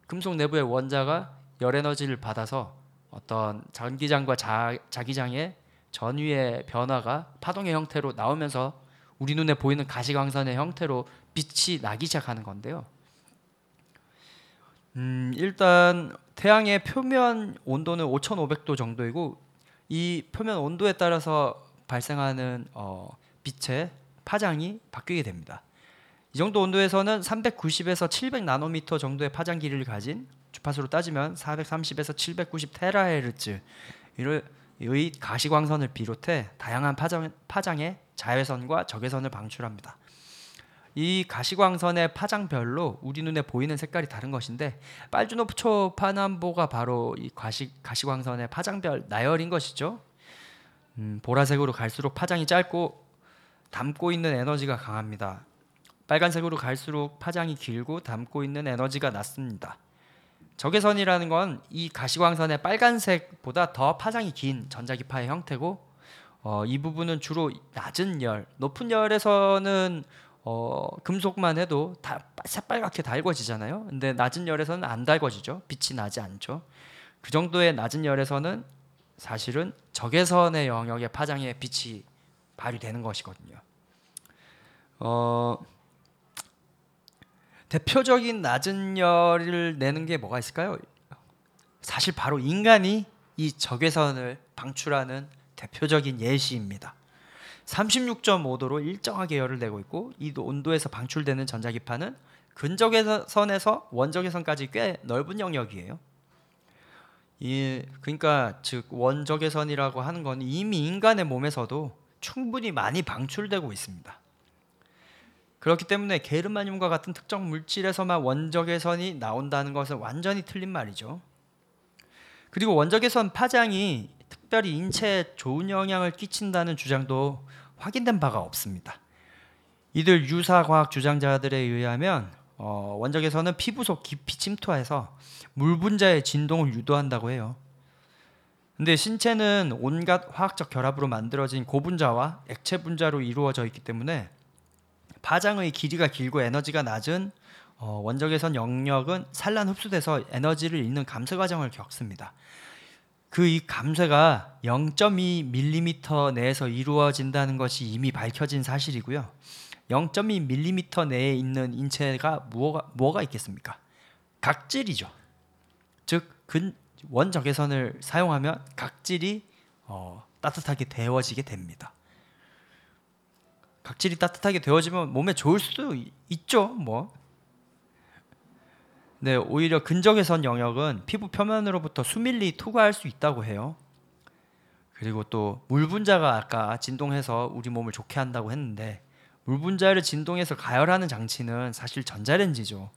B: 금속 내부의 원자가 열 에너지를 받아서 어떤 전기장과 자, 자기장의 전위의 변화가 파동의 형태로 나오면서 우리 눈에 보이는 가시광선의 형태로 빛이 나기 시작하는 건데요. 음, 일단 태양의 표면 온도는 5,500도 정도이고 이 표면 온도에 따라서 발생하는 어, 빛의 파장이 바뀌게 됩니다. 이 정도 온도에서는 390에서 700 나노미터 정도의 파장 길이를 가진 주파수로 따지면 430에서 790 테라헤르츠 의 가시광선을 비롯해 다양한 파장, 파장의 자외선과 적외선을 방출합니다. 이 가시광선의 파장별로 우리 눈에 보이는 색깔이 다른 것인데 빨주노초 파남보가 바로 이 가시, 가시광선의 파장별 나열인 것이죠. 음, 보라색으로 갈수록 파장이 짧고 담고 있는 에너지가 강합니다. 빨간색으로 갈수록 파장이 길고 담고 있는 에너지가 낮습니다. 적외선이라는 건 이 가시광선의 빨간색보다 더 파장이 긴 전자기파의 형태고 어, 이 부분은 주로 낮은 열, 높은 열에서는 어, 금속만 해도 다 새빨갛게 달궈지잖아요. 근데 낮은 열에서는 안 달궈지죠. 빛이 나지 않죠. 그 정도의 낮은 열에서는 사실은 적외선의 영역의 파장에 빛이 발휘되는 것이거든요. 어, 대표적인 낮은 열을 내는 게 뭐가 있을까요? 사실 바로 인간이 이 적외선을 방출하는 대표적인 예시입니다. 36.5도로 일정하게 열을 내고 있고 이 온도에서 방출되는 전자기파는 근적외선에서 원적외선까지 꽤 넓은 영역이에요. 이 그러니까 즉 원적외선이라고 하는 건 이미 인간의 몸에서도 충분히 많이 방출되고 있습니다. 그렇기 때문에 게르마늄과 같은 특정 물질에서만 원적외선이 나온다는 것은 완전히 틀린 말이죠. 그리고 원적외선 파장이 특별히 인체에 좋은 영향을 끼친다는 주장도 확인된 바가 없습니다. 이들 유사 과학 주장자들에 의하면 어, 원적외선은 피부 속 깊이 침투해서 물 분자의 진동을 유도한다고 해요. 근데 신체는 온갖 화학적 결합으로 만들어진 고분자와 액체 분자로 이루어져 있기 때문에 파장의 길이가 길고 에너지가 낮은 어, 원적외선 영역은 산란 흡수돼서 에너지를 잃는 감쇄 과정을 겪습니다. 그 이 감쇄가 0.2mm 내에서 이루어진다는 것이 이미 밝혀진 사실이고요. 0.2mm 내에 있는 인체가 무엇가, 무엇가 있겠습니까? 각질이죠. 즉 근, 원적외선을 사용하면 각질이 어, 따뜻하게 데워지게 됩니다. 각질이 따뜻하게 데워지면 몸에 좋을 수도 있죠. 뭐. 네, 오히려 근적외선 영역은 피부 표면으로부터 수밀리 투과할 수 있다고 해요. 그리고 또 물 분자가 아까 진동해서 우리 몸을 좋게 한다고 했는데 물 분자를 진동해서 가열하는 장치는 사실 전자레인지죠.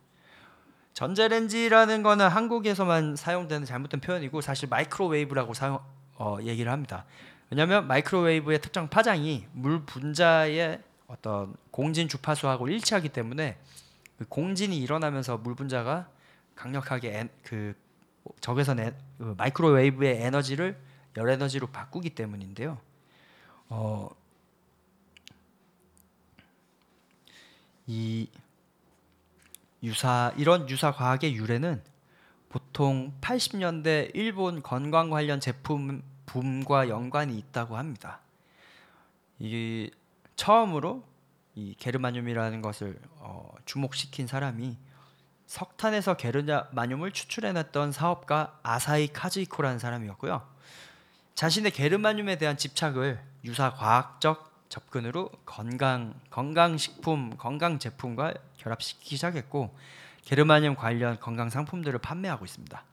B: 전자레인지라는 거는 한국에서만 사용되는 잘못된 표현이고 사실 마이크로웨이브라고 사용 어, 얘기를 합니다. 왜냐하면 마이크로웨이브의 특정 파장이 물 분자의 어떤 공진 주파수하고 일치하기 때문에 그 공진이 일어나면서 물 분자가 강력하게 엔, 그 적외선 에, 그 마이크로웨이브의 에너지를 열 에너지로 바꾸기 때문인데요. 어, 이 유사 이런 유사 과학의 유래는 보통 80년대 일본 건강 관련 제품 붐과 연관이 있다고 합니다. 이 처음으로 이 게르마늄이라는 것을 어, 주목시킨 사람이 석탄에서 게르마늄을 추출해냈던 사업가 아사히 카즈이코라는 사람이었고요. 자신의 게르마늄에 대한 집착을 유사 과학적 접근으로 건강 건강 식품 건강 제품과 결합시키기 시작했고 게르마늄 관련 건강 상품들을 판매하고 있습니다.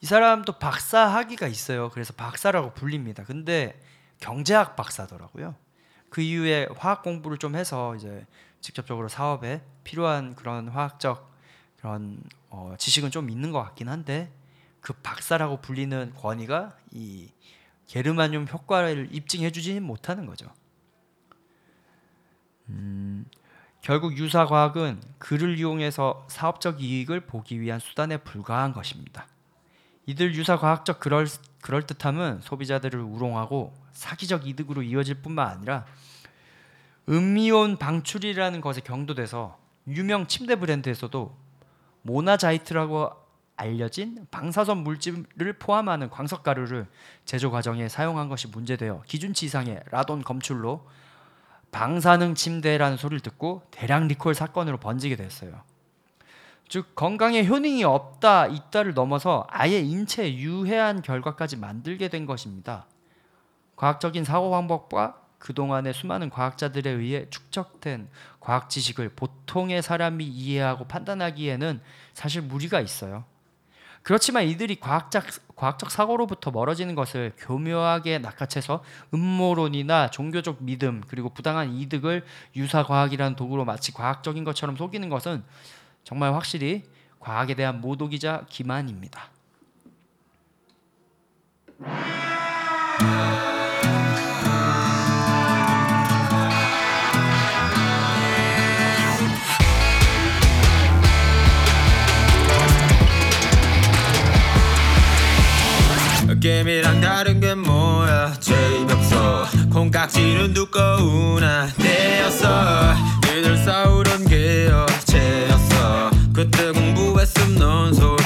B: 이 사람도 박사 학위가 있어요. 그래서 박사라고 불립니다. 근데 경제학 박사더라고요. 그 이후에 화학 공부를 좀 해서 이제 직접적으로 사업에 필요한 그런 화학적 그런 어, 지식은 좀 있는 것 같긴 한데 그 박사라고 불리는 권위가 이 게르마늄 효과를 입증해주지는 못하는 거죠. 음, 결국 유사 과학은 글을 이용해서 사업적 이익을 보기 위한 수단에 불과한 것입니다. 이들 유사 과학적 그럴 그럴 듯함은 소비자들을 우롱하고 사기적 이득으로 이어질 뿐만 아니라 음이온 방출이라는 것에 경도돼서 유명 침대 브랜드에서도 모나자이트라고 알려진 방사선 물질을 포함하는 광석 가루를 제조 과정에 사용한 것이 문제되어 기준치 이상의 라돈 검출로 방사능 침대라는 소리를 듣고 대량 리콜 사건으로 번지게 됐어요. 즉 건강에 효능이 없다 있다를 넘어서 아예 인체에 유해한 결과까지 만들게 된 것입니다. 과학적인 사고 방법과 그동안의 수많은 과학자들에 의해 축적된 과학 지식을 보통의 사람이 이해하고 판단하기에는 사실 무리가 있어요. 그렇지만 이들이 과학적 과학적 사고로부터 멀어지는 것을 교묘하게 낚아채서 음모론이나 종교적 믿음 그리고 부당한 이득을 유사 과학이라는 도구로 마치 과학적인 것처럼 속이는 것은 정말 확실히 과학에 대한 모독이자 기만입니다.
F: 게임이랑 다른 게 뭐야? 재미없어. 콩깍지는 두꺼우나 떼었어. 니들 싸우던 게 어째였어 그때 공부했음 넌솔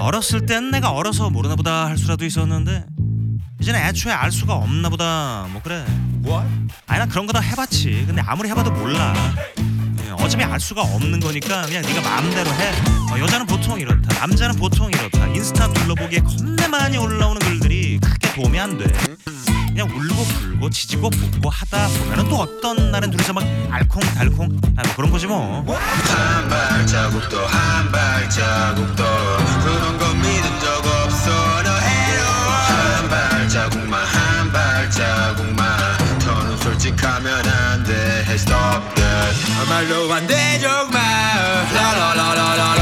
G: 어렸을 땐 내가 어려서 모르나 보다 할 수라도 있었는데 이제는 애초에 알 수가 없나 보다. 뭐 그래. 아니 나 그런 거 다 해봤지. 근데 아무리 해봐도 몰라. 예, 어차피 알 수가 없는 거니까 그냥 네가 마음대로 해. 어, 여자는 보통 이렇다 남자는 보통 이렇다. 인스타 둘러보기에 겁내 많이 올라오는 글들이 크게 도움이 안 돼. 그냥 울고 불고 지지고 볶고 하다 보면은 또 어떤 날은 둘이서 막 알콩달콩. 아, 뭐 그런 거지 뭐.
F: 한 발자국도 한 발자국도 그런 거 믿은 적 없어 너 해요. 한 발자국만 한 발자국만. 더는 솔직하면 안돼 stop that. 말로 안돼 정말 라라라라라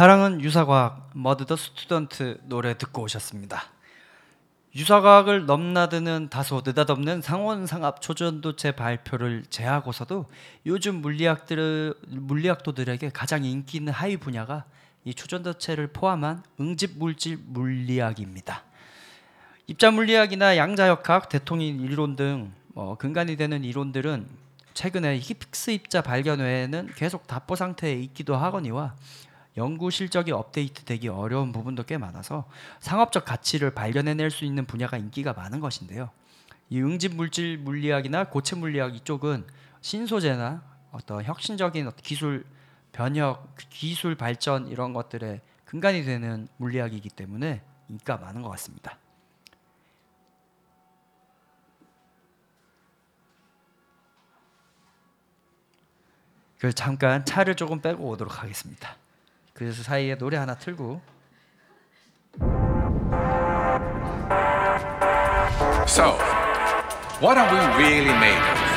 B: 사랑은 유사과학 머드 더 스튜던트 노래 듣고 오셨습니다. 유사과학을 넘나드는 다소 느닷없는 상온상압 초전도체 발표를 제하고서도 요즘 물리학들 물리학도들에게 가장 인기 있는 하위 분야가 이 초전도체를 포함한 응집 물질 물리학입니다. 입자 물리학이나 양자역학, 대통일 이론 등 어, 근간이 되는 이론들은 최근에 힉스 입자 발견 외에는 계속 답보 상태에 있기도 하거니와 연구 실적이 업데이트되기 어려운 부분도 꽤 많아서 상업적 가치를 발견해낼 수 있는 분야가 인기가 많은 것인데요. 이 응집 물질 물리학이나 고체 물리학 이쪽은 신소재나 어떤 혁신적인 어떤 기술 변혁, 기술 발전 이런 것들의 근간이 되는 물리학이기 때문에 인기가 많은 것 같습니다. 그래서 잠깐 차를 조금 빼고 오도록 하겠습니다. 그래서 사이에 노래 하나 틀고
H: So, what are we really made of?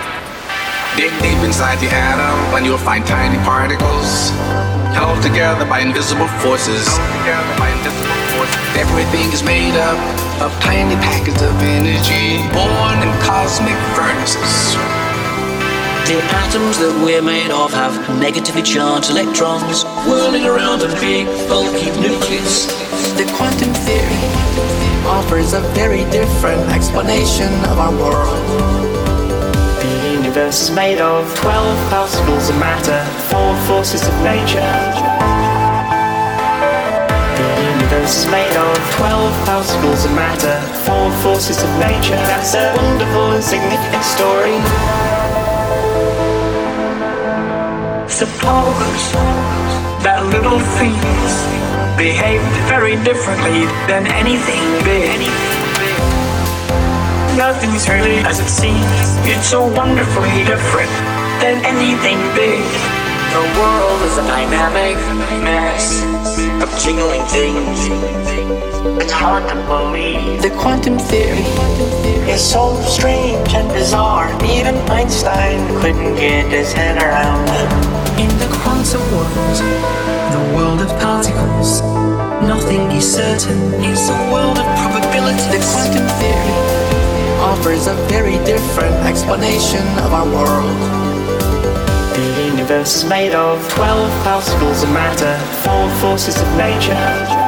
H: Dig deep inside the atom and you'll find tiny particles held together by invisible forces. Everything is made up of tiny packets of energy born in cosmic furnaces.
I: The atoms that we're made of have negatively charged electrons whirling around a big bulky nucleus.
J: The quantum theory offers a very different explanation of our world.
K: The universe is made of 12 particles of matter, four forces of nature. The universe is made of 12 particles of matter, four forces of nature. That's a wonderful and significant story. Suppose that little things behaved very differently than anything big. Nothing's really as it seems. It's so wonderfully different than anything big. The world is a dynamic mess of jingling things. It's hard to believe.
J: The quantum theory
K: is so strange and bizarre. Even Einstein couldn't get his head around it.
J: In the quantum world, the world of particles, nothing is certain. It's a world of probabilities. The quantum theory offers a very different explanation of our world.
K: The universe is made of 12 particles of matter, four forces of nature.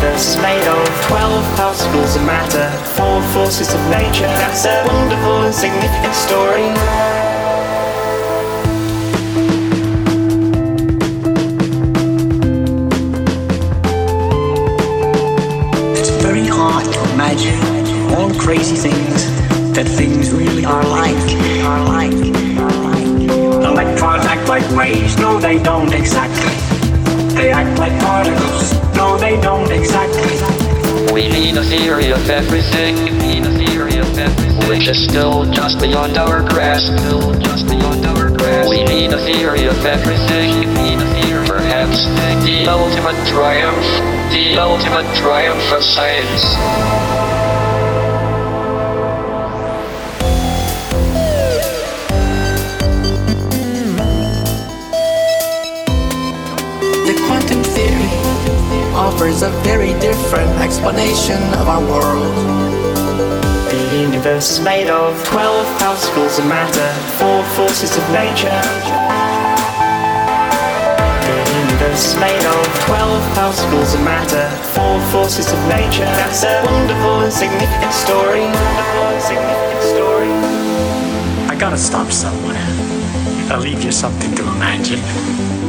K: The is made of 12 particles of matter, four forces of nature. That's a wonderful and significant story.
I: It's very hard to imagine all crazy things that things really. Are like. Are like.
K: Electrons act like waves, no, they don't exactly. They act like particles, no, they don't exactly.
L: We need a theory of everything. We need a theory of everything. Which is still just beyond our grasp. Still just beyond our grasp. We need a theory of everything. We need a theory. Perhaps the ultimate triumph. The ultimate triumph of science.
J: Offers a very different explanation of our world.
K: The universe is made of 12 particles of matter, four forces of nature. The universe is made of 12 particles of matter, four forces of nature. That's a wonderful and significant story. Wonderful and significant story.
M: I gotta stop somewhere. I'll leave you something to imagine.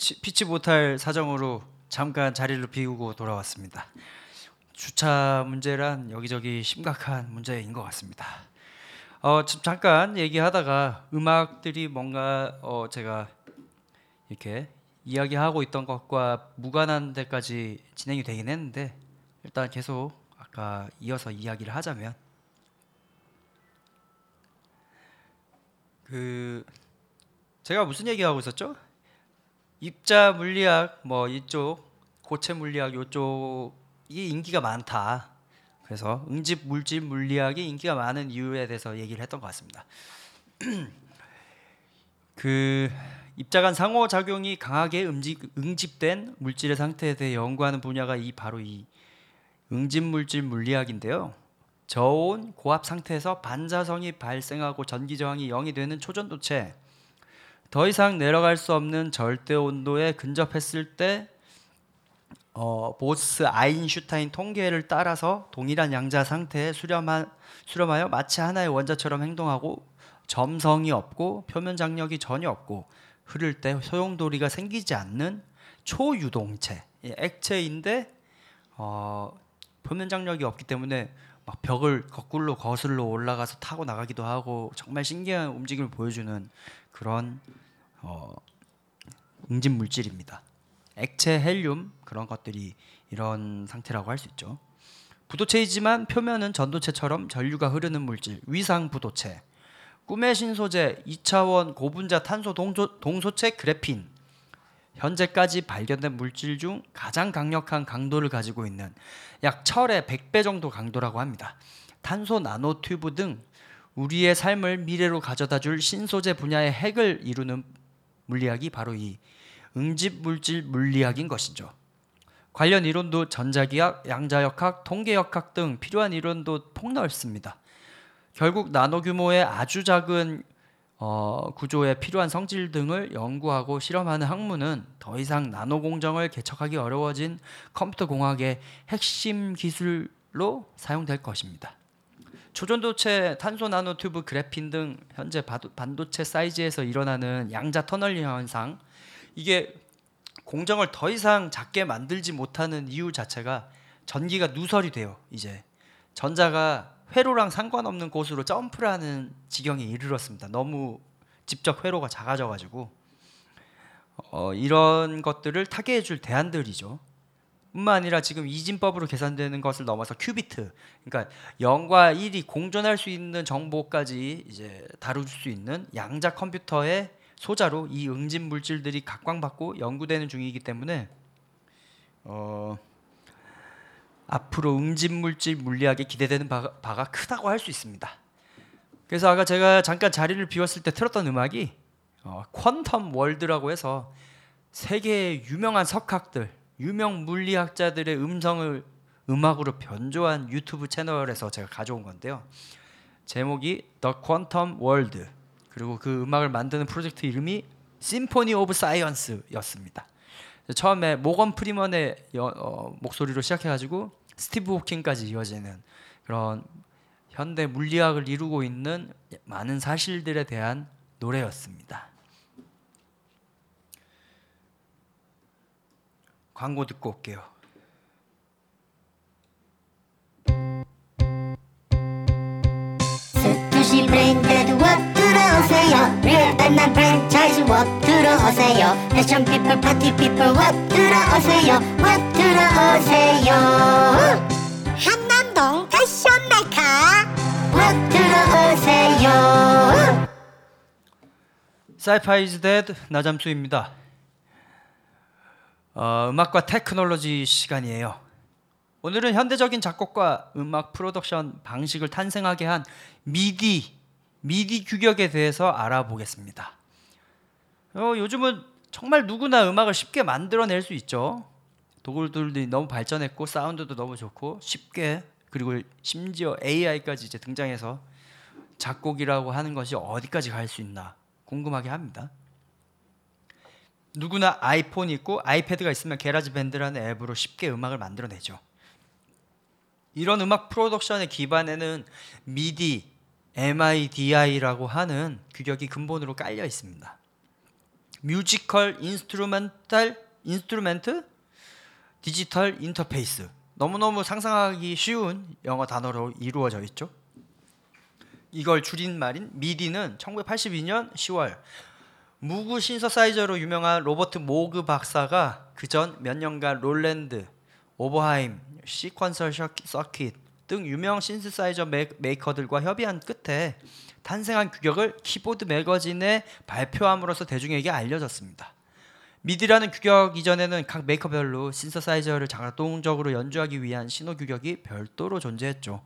B: 피치, 못할 사정으로 잠깐 자리를 비우고 돌아왔습니다. 주차 문제란 여기저기 심각한 문제인 것 같습니다. 어, 지- 잠깐 얘기하다가 음악들이 뭔가 어, 제가 이렇게 이야기하고 있던 것과 무관한 데까지 진행이 되긴 했는데 일단 계속 아까 이어서 이야기를 하자면 그 제가 무슨 얘기하고 있었죠? 입자 물리학 뭐 이쪽 고체 물리학 요쪽이 인기가 많다. 그래서 응집 물질 물리학이 인기가 많은 이유에 대해서 얘기를 했던 것 같습니다. 그 입자 간 상호 작용이 강하게 응집, 응집 된 물질의 상태에 대해 연구하는 분야가 이 바로 이 응집 물질 물리학인데요. 저온 고압 상태에서 반자성이 발생하고 전기 저항이 0이 되는 초전도체 더 이상 내려갈 수 없는 절대 온도에 근접했을 때 어, 보스 아인슈타인 통계를 따라서 동일한 양자 상태에 수렴하, 수렴하여 마치 하나의 원자처럼 행동하고 점성이 없고 표면 장력이 전혀 없고 흐를 때 소용돌이가 생기지 않는 초유동체 예, 액체인데 어, 표면 장력이 없기 때문에 막 벽을 거꾸로 거슬러 올라가서 타고 나가기도 하고 정말 신기한 움직임을 보여주는 그런 어, 응집 물질입니다. 액체 헬륨 그런 것들이 이런 상태라고 할 수 있죠. 부도체이지만 표면은 전도체처럼 전류가 흐르는 물질 위상 부도체. 꿈의 신소재 2차원 고분자 탄소 동소, 동소체 그래핀. 현재까지 발견된 물질 중 가장 강력한 강도를 가지고 있는 약 철의 100배 정도 강도라고 합니다. 탄소 나노 튜브 등 우리의 삶을 미래로 가져다 줄 신소재 분야의 핵을 이루는 물리학이 바로 이 응집 물질 물리학인 것이죠. 관련 이론도 전자기학, 양자역학, 통계역학 등 필요한 이론도 폭넓습니다. 결국 나노 규모의 아주 작은 어, 구조에 필요한 성질 등을 연구하고 실험하는 학문은 더 이상 나노 공정을 개척하기 어려워진 컴퓨터 공학의 핵심 기술로 사용될 것입니다. 초전도체, 탄소 나노 튜브, 그래핀 등 현재 반도체 사이즈에서 일어나는 양자 터널 현상 이게 공정을 더 이상 작게 만들지 못하는 이유 자체가 전기가 누설이 돼요. 이제 전자가 회로랑 상관없는 곳으로 점프를 하는 지경에 이르렀습니다. 너무 직접 회로가 작아져 가지고 어, 이런 것들을 타개해 줄 대안들이죠. 뿐만 아니라 지금 이진법으로 계산되는 것을 넘어서 큐비트, 그러니까 0과 1이 공존할 수 있는 정보까지 이제 다룰 수 있는 양자 컴퓨터의 소자로 이 응집 물질들이 각광받고 연구되는 중이기 때문에 어, 앞으로 응집 물질 물리학에 기대되는 바가, 바가 크다고 할 수 있습니다. 그래서 아까 제가 잠깐 자리를 비웠을 때 틀었던 음악이 어, 퀀텀 월드라고 해서 세계의 유명한 석학들, 유명 물리학자들의 음성을 음악으로 변조한 유튜브 채널에서 제가 가져온 건데요. 제목이 The Quantum World 그리고 그 음악을 만드는 프로젝트 이름이 Symphony of Science였습니다. 처음에 모건 프리먼의 여, 어, 목소리로 시작해가지고 스티브 호킹까지 이어지는 그런 현대 물리학을 이루고 있는 많은 사실들에 대한 노래였습니다. 광고 듣고 올게요.
D: 스투시 브랜드드 워 들어오세요. 리얼 단난 프랜차이즈 워 들어오세요. 패션 피플 파티 피플 워 들어오세요. 워 들어오세요. 한남동 패션 메카. 워 들어오세요.
B: 사이파이즈 데드 나잠수입니다. 어, 음악과 테크놀로지 시간이에요. 오늘은 현대적인 작곡과 음악 프로덕션 방식을 탄생하게 한 미디 미디 규격에 대해서 알아보겠습니다. 어, 요즘은 정말 누구나 음악을 쉽게 만들어낼 수 있죠. 도구들이 너무 발전했고 사운드도 너무 좋고 쉽게 그리고 심지어 AI까지 이제 등장해서 작곡이라고 하는 것이 어디까지 갈 수 있나 궁금하게 합니다. 누구나 아이폰이 있고 아이패드가 있으면 GarageBand라는 앱으로 쉽게 음악을 만들어내죠. 이런 음악 프로덕션의 기반에는 MIDI, MIDI라고 하는 규격이 근본으로 깔려 있습니다. Musical Instrumental Instrument Digital Interface 너무너무 상상하기 쉬운 영어 단어로 이루어져 있죠. 이걸 줄인 말인 미디는 1982년 10월 Moog 신서사이저로 유명한 로버트 모그 박사가 그전 몇 년간 롤랜드, 오버하임, Sequential 셔- Circuits 등 유명 신서사이저 메- 메이커들과 협의한 끝에 탄생한 규격을 Keyboard Magazine에 발표함으로써 대중에게 알려졌습니다. 미디라는 규격 이전에는 각 메이커별로 신서사이저를 자동적으로 연주하기 위한 신호 규격이 별도로 존재했죠.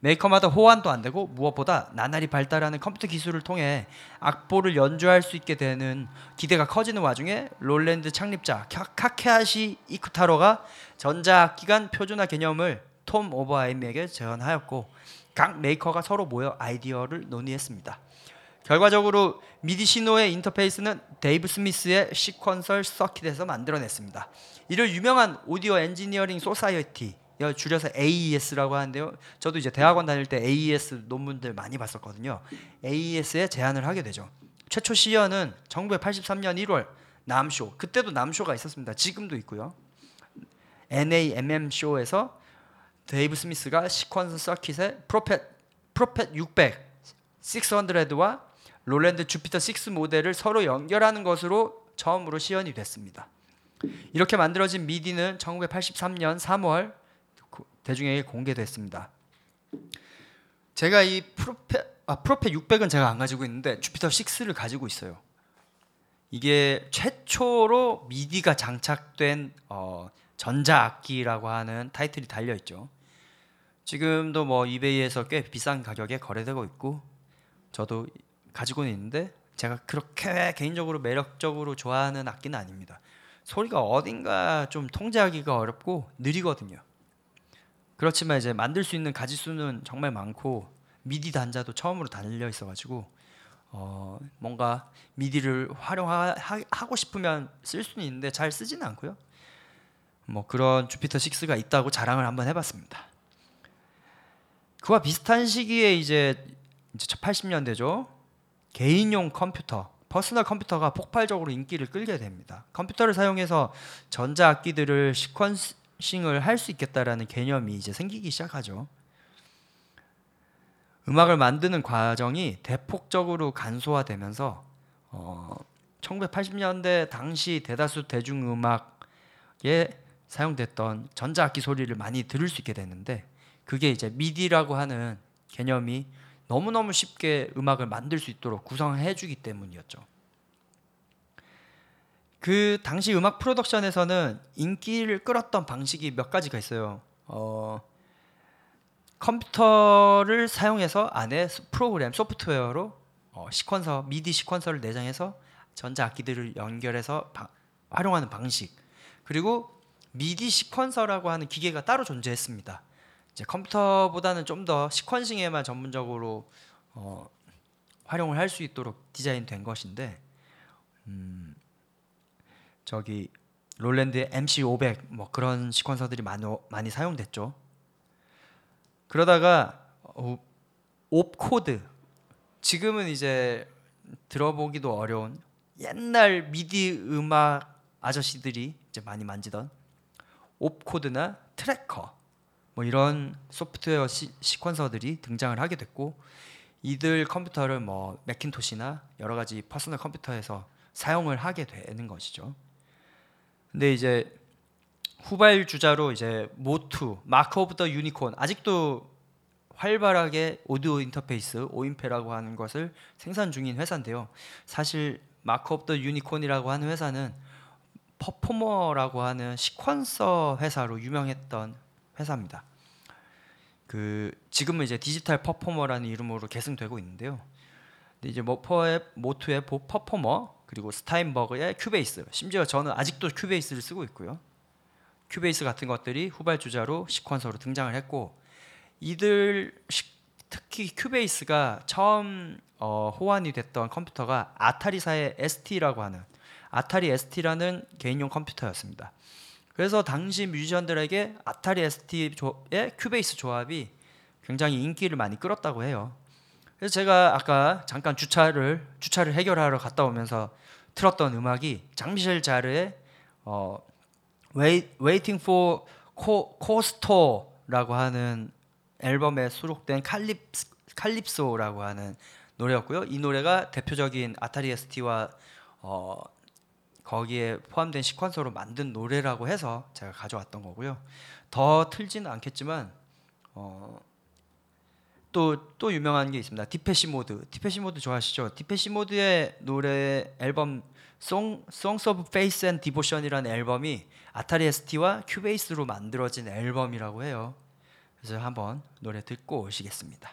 B: 메이커마다 호환도 안 되고 무엇보다 나날이 발달하는 컴퓨터 기술을 통해 악보를 연주할 수 있게 되는 기대가 커지는 와중에 롤랜드 창립자 카- 카케하시 이쿠타로가 전자악기간 표준화 개념을 톰 오버하임에게 제안하였고 각 메이커가 서로 모여 아이디어를 논의했습니다. 결과적으로 미디 신호의 인터페이스는 데이브 스미스의 Sequential Circuits에서 만들어냈습니다. 이를 유명한 Audio Engineering Society 줄여서 AES라고 하는데요. 저도 이제 대학원 다닐 때 AES 논문들 많이 봤었거든요. AES에 제안을 하게 되죠. 최초 시연은 1983년 1월 NAMM 쇼. 그때도 NAMM 쇼가 있었습니다. 지금도 있고요. NAMM 쇼에서 데이브 스미스가 Sequential Circuits의 Prophet Prophet 600 600와 롤랜드 주피터 6 모델을 서로 연결하는 것으로 처음으로 시연이 됐습니다. 이렇게 만들어진 미디는 1983년 3월 대중에게 공개됐습니다. 제가 이 프로페 아 프로페 600은 제가 안 가지고 있는데 주피터 6를 가지고 있어요. 이게 최초로 미디가 장착된 어, 전자악기라고 하는 타이틀이 달려 있죠. 지금도 뭐 이베이에서 꽤 비싼 가격에 거래되고 있고 저도 가지고는 있는데 제가 그렇게 개인적으로 매력적으로 좋아하는 악기는 아닙니다. 소리가 어딘가 좀 통제하기가 어렵고 느리거든요. 그렇지만 이제 만들 수 있는 가지 수는 정말 많고 미디 단자도 처음으로 달려 있어가지고 어, 뭔가 미디를 활용하고 싶으면 쓸 수는 있는데 잘 쓰지는 않고요. 뭐 그런 주피터 6가 있다고 자랑을 한번 해봤습니다. 그와 비슷한 시기에 이제 이제 80년대죠. 개인용 컴퓨터, 퍼스널 컴퓨터가 폭발적으로 인기를 끌게 됩니다. 컴퓨터를 사용해서 전자 악기들을 sequencing을 할 수 있겠다라는 개념이 이제 생기기 시작하죠. 음악을 만드는 과정이 대폭적으로 간소화되면서 어, 1980년대 당시 대다수 대중음악에 사용됐던 전자악기 소리를 많이 들을 수 있게 됐는데 그게 이제 미디라고 하는 개념이 너무너무 쉽게 음악을 만들 수 있도록 구성해 주기 때문이었죠. 그 당시 음악 프로덕션에서는 인기를 끌었던 방식이 몇 가지가 있어요. 어, 컴퓨터를 사용해서 안에 스- 프로그램 소프트웨어로 어, 시퀀서 미디 시퀀서를 내장해서 전자 악기들을 연결해서 바- 활용하는 방식 그리고 미디 시퀀서라고 하는 기계가 따로 존재했습니다. 이제 컴퓨터보다는 좀 더 시퀀싱에만 전문적으로 어, 활용을 할 수 있도록 디자인된 것인데 음, 저기 롤랜드의 MC500 뭐 그런 시퀀서들이 많이 많이 사용됐죠. 그러다가 어, 옵코드 지금은 이제 들어보기도 어려운 옛날 미디 음악 아저씨들이 이제 많이 만지던 Opcode나 tracker 뭐 이런 소프트웨어 시, 시퀀서들이 등장을 하게 됐고 이들 컴퓨터를 뭐 매킨토시나 여러 가지 퍼스널 컴퓨터에서 사용을 하게 되는 것이죠. 근데 이제 후발 주자로 이제 MOTU, Mark of the Unicorn 아직도 활발하게 오디오 인터페이스 오인페라고 하는 것을 생산 중인 회사인데요. 사실 Mark of the Unicorn이라고 하는 회사는 Performer라고 하는 sequencer 회사로 유명했던 회사입니다. 그 지금은 이제 Digital Performer라는 이름으로 계승되고 있는데요. 이제 모퍼의 MOTU의 보 Performer 그리고 Steinberg의 Cubase 심지어 저는 아직도 Cubase를 쓰고 있고요. Cubase 같은 것들이 후발주자로 sequencer로 등장을 했고 이들 시- 특히 Cubase가 처음 어, 호환이 됐던 컴퓨터가 Atari사의 ST라고 하는 아타리 ST라는 개인용 컴퓨터였습니다. 그래서 당시 뮤지션들에게 아타리 ST의 큐베이스 조합이 굉장히 인기를 많이 끌었다고 해요. 그래서 제가 아까 잠깐 주차를 주차를 해결하러 갔다 오면서 틀었던 음악이 장미셸 자르의 어, Wait, Waiting for Co- Costo라고 하는 앨범에 수록된 칼립 칼립소라고 하는 노래였고요. 이 노래가 대표적인 Atari ST와 어, 거기에 포함된 sequencer로 만든 노래라고 해서 제가 가져왔던 거고요. 더 틀지는 않겠지만 어, 또, 또 유명한 게 있습니다. Depeche Mode. Depeche Mode 좋아하시죠? Depeche Mode의 노래 앨범 Song, Songs of Faith and Devotion이라는 앨범이 Atari ST와 Cubase로 만들어진 앨범이라고 해요. 그래서 한번 노래 듣고 오시겠습니다.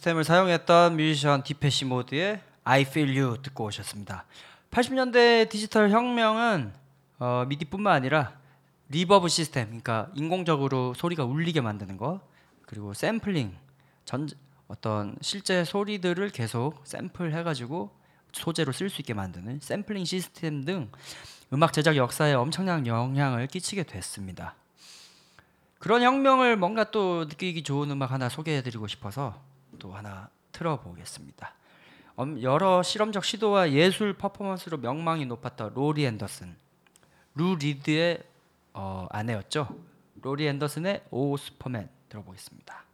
B: 시스템을 사용했던 뮤지션 Depeche Mode의 I Feel You 듣고 오셨습니다. 80년대 디지털 혁명은 어, MIDI뿐만 아니라 reverb 시스템, 그러니까 인공적으로 소리가 울리게 만드는 거, 그리고 샘플링, 전 어떤 실제 소리들을 계속 샘플 해가지고 소재로 쓸 수 있게 만드는 샘플링 시스템 등 음악 제작 역사에 엄청난 영향을 끼치게 됐습니다. 그런 혁명을 뭔가 또 느끼기 좋은 음악 하나 소개해드리고 싶어서 또 하나 틀어보겠습니다. 엄- 여러 실험적 시도와 예술 퍼포먼스로 명망이 높았던 로리 앤더슨, 루 리드의 어, 아내였죠. 로리 앤더슨의 O Superman 들어보겠습니다.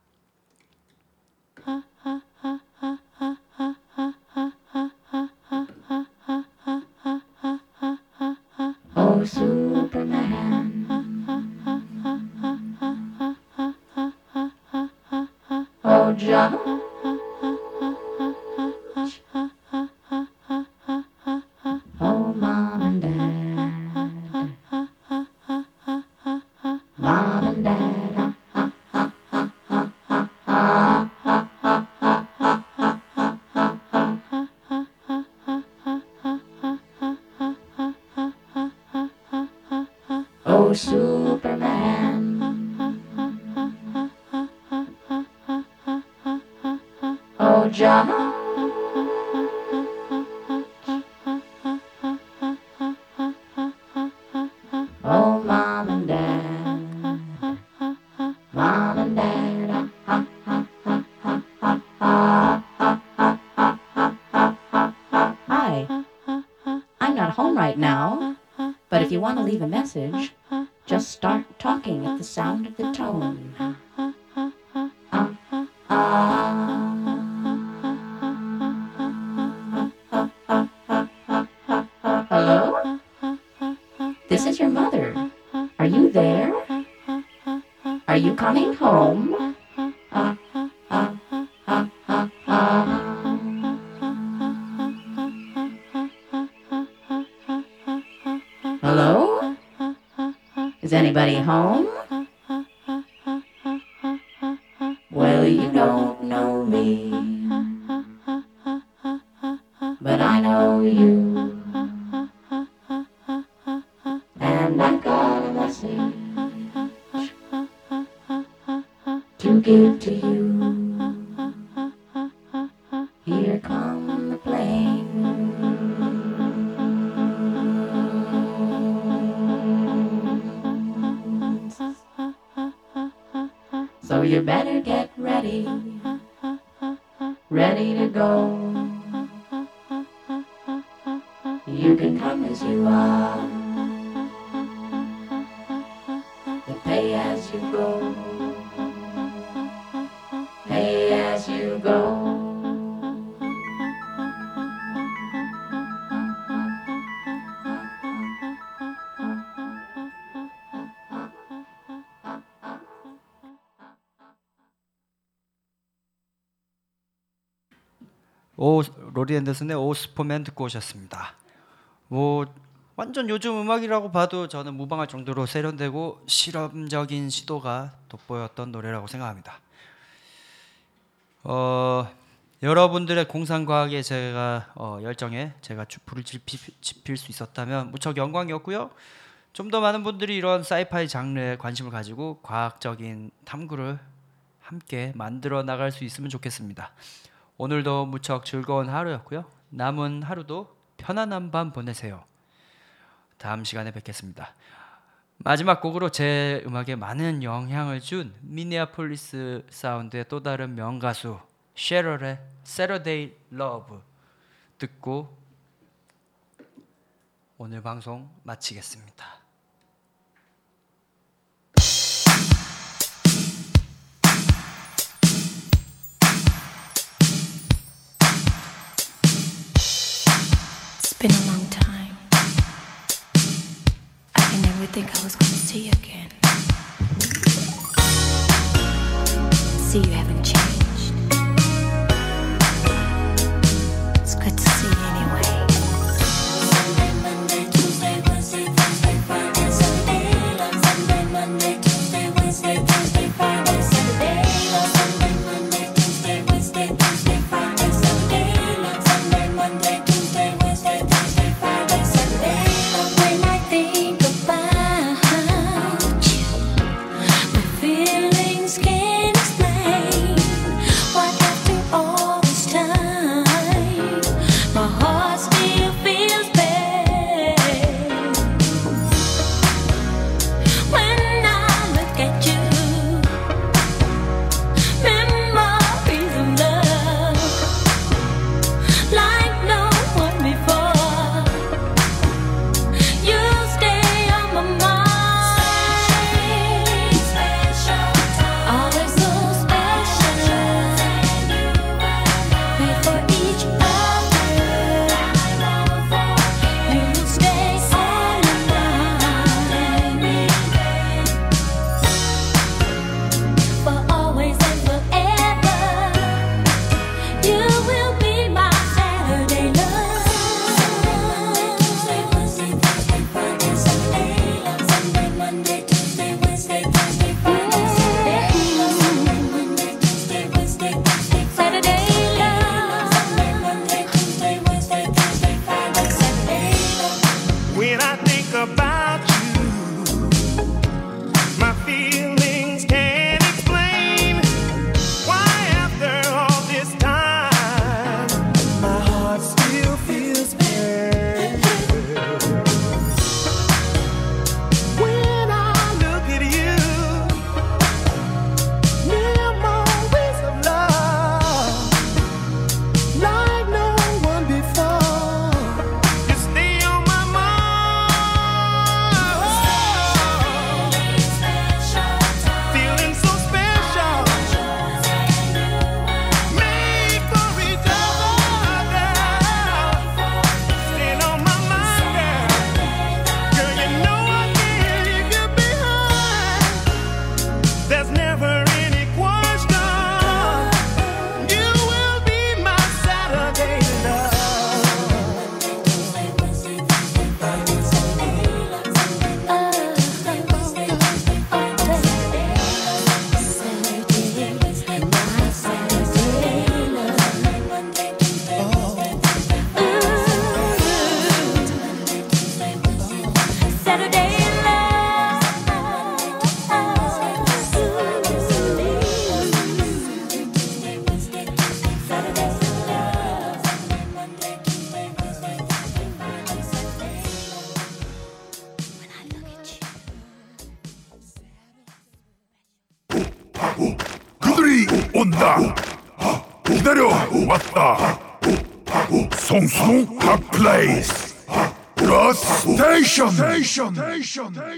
B: 오 로리 앤더슨의 오 슈퍼맨 듣고 오셨습니다. 뭐 완전 요즘 음악이라고 봐도 저는 무방할 정도로 세련되고 실험적인 시도가 돋보였던 노래라고 생각합니다. 어, 여러분들의 공상과학에 제가 어, 열정에 제가 주- 불을 지피, 지필 수 있었다면 무척 영광이었고요. 좀 더 많은 분들이 이런 사이파이 장르에 관심을 가지고 과학적인 탐구를 함께 만들어 나갈 수 있으면 좋겠습니다. 오늘도 무척 즐거운 하루였고요. 남은 하루도 편안한 밤 보내세요. 다음 시간에 뵙겠습니다. 마지막 곡으로 제 음악에 많은 영향을 준 미니아폴리스 사운드의 또 다른 명가수 셰럴의 Saturday Love 듣고 오늘 방송 마치겠습니다.
N: Been a long time. I can never think I was gonna see you again. See, you haven't changed. It's good to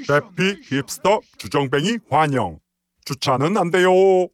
E: 대피 힙스터 주정뱅이 환영 주차는 안 돼요